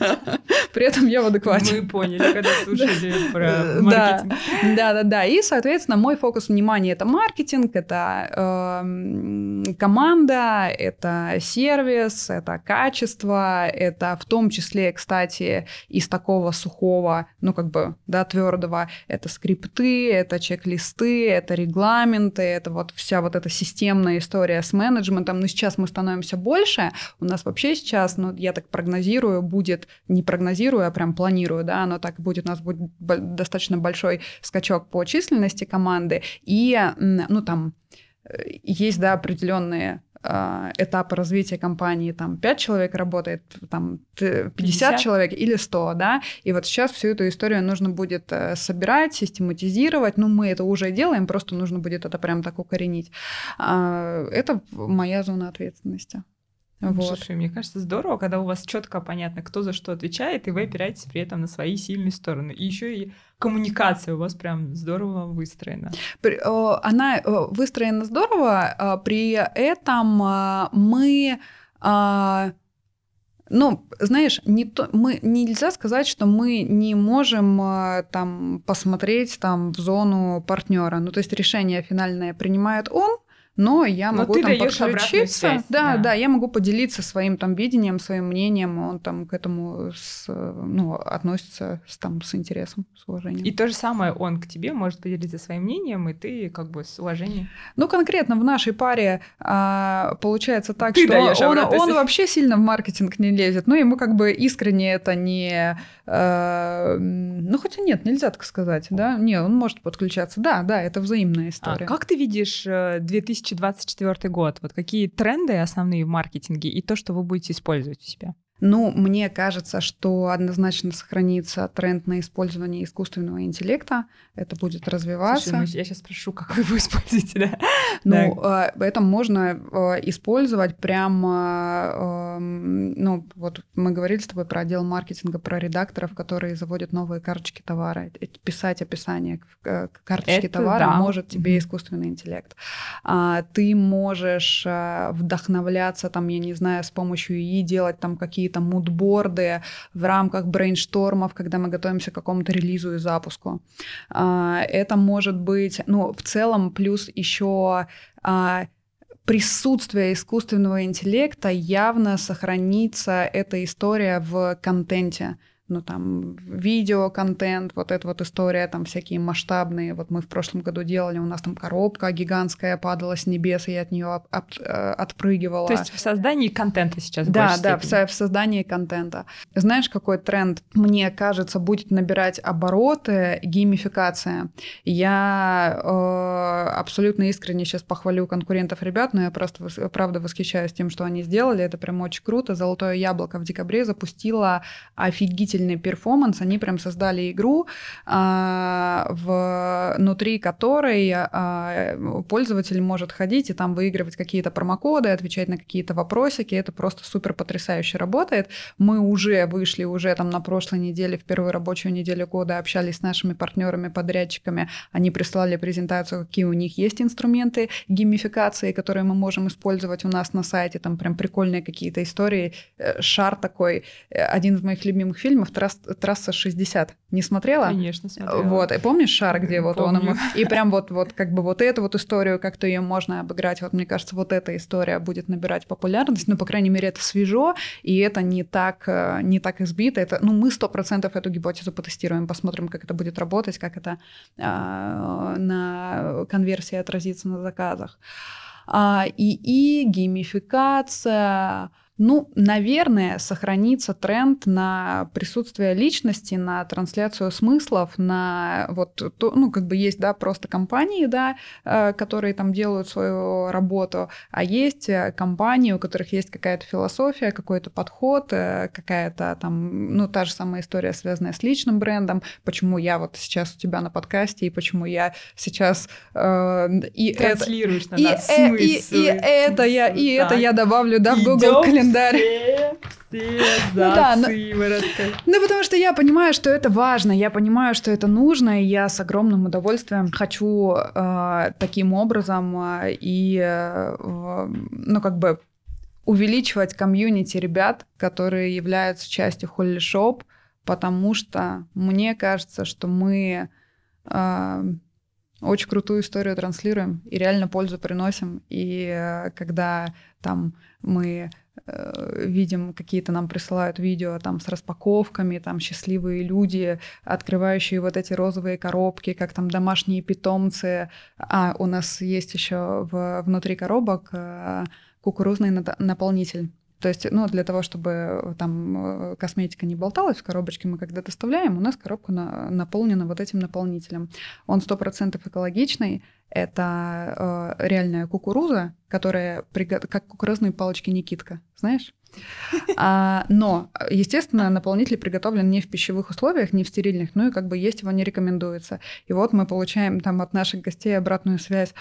При этом я в адеквате. Мы поняли, когда слушали про маркетинг. Да, да, да. И, соответственно, Соответственно, мой фокус внимания это маркетинг, это э, команда, это сервис, это качество, это в том числе, кстати, из такого сухого, ну как бы, да, твердого, это скрипты, это чек-листы, это регламенты, это вот вся вот эта системная история с менеджментом. Но сейчас мы становимся больше, у нас вообще сейчас, ну я так прогнозирую, будет, не прогнозирую, а прям планирую, да, но так будет, у нас будет достаточно большой скачок по численности деятельности команды, и, ну, там, э, есть, да, определенные а, этапы развития компании, там 5 человек работает, там 50, 50 человек или 100, да, и вот сейчас всю эту историю нужно будет э, собирать, систематизировать, ну, мы это уже делаем, просто нужно будет это прям так укоренить. А, это моя зона ответственности. Вот. Слушай, мне кажется, здорово, когда у вас четко понятно, кто за что отвечает, и вы опираетесь при этом на свои сильные стороны. И еще и коммуникация у вас прям здорово выстроена. Она выстроена здорово, а при этом а, мы а, ну, знаешь, не то, мы, нельзя сказать, что мы не можем там посмотреть там в зону партнера. Ну, то есть решение финальное принимает он, но я но могу там подключиться. Да, да, да, я могу поделиться своим там видением, своим мнением, он там к этому с, ну, относится с, там, с интересом, с уважением. И то же самое он к тебе может поделиться своим мнением, и ты как бы с уважением. Ну, конкретно в нашей паре а, получается так, ты что он, он вообще сильно в маркетинг не лезет, ну, ему как бы искренне это не... А, ну, хотя нет, нельзя так сказать, да? Не, он может подключаться. Да, да, это взаимная а история. А как ты видишь 2000 э, 2024 год. Вот какие тренды основные в маркетинге и то, что вы будете использовать у себя? Ну, мне кажется, что однозначно сохранится тренд на использование искусственного интеллекта. Это будет развиваться. Слушай, ну, я сейчас спрошу, как вы его используете, да? Ну, да. это можно э, использовать прямо, эм, ну, вот мы говорили с тобой про отдел маркетинга, про редакторов, которые заводят новые карточки товара. Писать описание к карточке это товара да. может тебе искусственный интеллект. А, ты можешь э, вдохновляться, там, я не знаю, с помощью ИИ делать там какие какие-то мудборды в рамках брейнштормов, когда мы готовимся к какому-то релизу и запуску. А, это может быть, ну, в целом, плюс еще а, присутствие искусственного интеллекта явно сохранится эта история в контенте ну там видео-контент, вот эта вот история, там всякие масштабные. Вот мы в прошлом году делали, у нас там коробка гигантская падала с небес, и я от нее от, от, отпрыгивала. То есть в создании контента сейчас Да, да, в, в создании контента. Знаешь, какой тренд, мне кажется, будет набирать обороты геймификация. Я э, абсолютно искренне сейчас похвалю конкурентов ребят, но я просто правда восхищаюсь тем, что они сделали. Это прям очень круто. Золотое яблоко в декабре запустило офигительно офигительный перформанс. Они прям создали игру, а, внутри которой а, пользователь может ходить и там выигрывать какие-то промокоды, отвечать на какие-то вопросики. Это просто супер потрясающе работает. Мы уже вышли уже там на прошлой неделе, в первую рабочую неделю года, общались с нашими партнерами, подрядчиками. Они прислали презентацию, какие у них есть инструменты геймификации, которые мы можем использовать у нас на сайте. Там прям прикольные какие-то истории. Э, шар такой. Э, один из моих любимых фильмов фильмов трасс, «Трасса 60». Не смотрела? Конечно, смотрела. Вот, и помнишь «Шар», где вот Помню. он ему... И прям вот, вот как бы вот эту вот историю, как-то ее можно обыграть. Вот мне кажется, вот эта история будет набирать популярность. Ну, по крайней мере, это свежо, и это не так, э, не так избито. Это, ну, мы сто процентов эту гипотезу потестируем, посмотрим, как это будет работать, как это а, на конверсии отразится на заказах. А, и, и геймификация, ну, наверное, сохранится тренд на присутствие личности, на трансляцию смыслов, на вот, то, ну, как бы есть, да, просто компании, да, э, которые там делают свою работу, а есть э, компании, у которых есть какая-то философия, какой-то подход, э, какая-то там, ну, та же самая история, связанная с личным брендом, почему я вот сейчас у тебя на подкасте, и почему я сейчас... Э, и Транслируешь это, на нас и, смысл. И, и, и это я, и так. это я добавлю, да, в Google календарь календарь. Все, все за да, но, ну, потому что я понимаю, что это важно, я понимаю, что это нужно, и я с огромным удовольствием хочу э, таким образом э, и, э, ну, как бы увеличивать комьюнити ребят, которые являются частью Hollyshop, потому что мне кажется, что мы э, очень крутую историю транслируем и реально пользу приносим. И э, когда там мы Э, видим, какие-то нам присылают видео там с распаковками, там счастливые люди, открывающие вот эти розовые коробки, как там домашние питомцы. А у нас есть еще в, внутри коробок э, кукурузный наполнитель. То есть, ну, для того, чтобы там э, косметика не болталась в коробочке, мы когда доставляем, у нас коробка на, наполнена вот этим наполнителем. Он 100% экологичный, это э, реальная кукуруза, которая как кукурузные палочки Никитка, знаешь? А, но, естественно, наполнитель приготовлен не в пищевых условиях, не в стерильных, ну и как бы есть его не рекомендуется. И вот мы получаем там от наших гостей обратную связь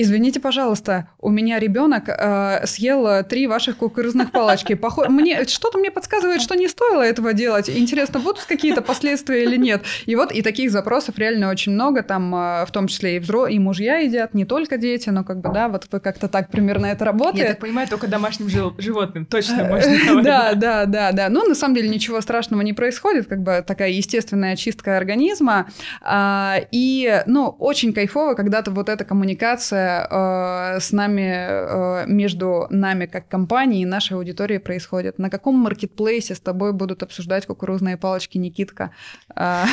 Извините, пожалуйста, у меня ребенок э, съел три ваших кукурузных палочки. Похо... Мне что-то мне подсказывает, что не стоило этого делать. Интересно, будут какие-то последствия или нет? И вот и таких запросов реально очень много. Там, э, в том числе и взро, и мужья едят, не только дети, но как бы да, вот вы как-то так примерно это работает. Я так понимаю, только домашним животным точно можно. Да, да, да, да. Ну на самом деле ничего страшного не происходит, как бы такая естественная чистка организма. А, и ну очень кайфово, когда-то вот эта коммуникация э, с нами, э, между нами как компанией и нашей аудиторией происходит? На каком маркетплейсе с тобой будут обсуждать кукурузные палочки Никитка э,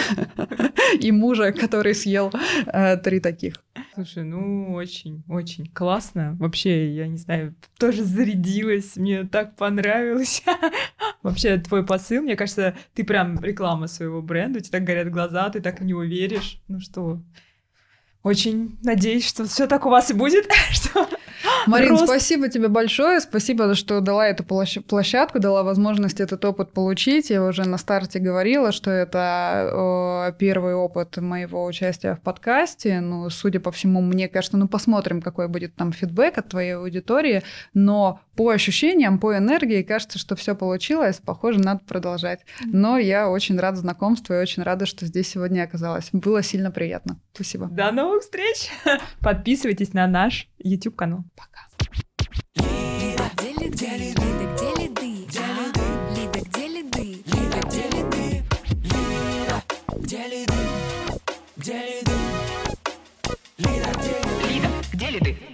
и мужа, который съел э, три таких? Слушай, ну очень, очень классно. Вообще, я не знаю, тоже зарядилась, мне так понравилось. Вообще, твой посыл, мне кажется, ты прям реклама своего бренда, у тебя так горят глаза, ты так в него веришь. Ну что, очень надеюсь, что все так у вас и будет. Марин, рост... спасибо тебе большое. Спасибо, что дала эту площадку, дала возможность этот опыт получить. Я уже на старте говорила, что это первый опыт моего участия в подкасте. Ну, судя по всему, мне кажется, ну посмотрим, какой будет там фидбэк от твоей аудитории. Но по ощущениям, по энергии, кажется, что все получилось. Похоже, надо продолжать. Но я очень рада знакомству и очень рада, что здесь сегодня оказалась. Было сильно приятно. Спасибо. До новых встреч! Подписывайтесь на наш YouTube канал. Пока. Лида, где ли ты?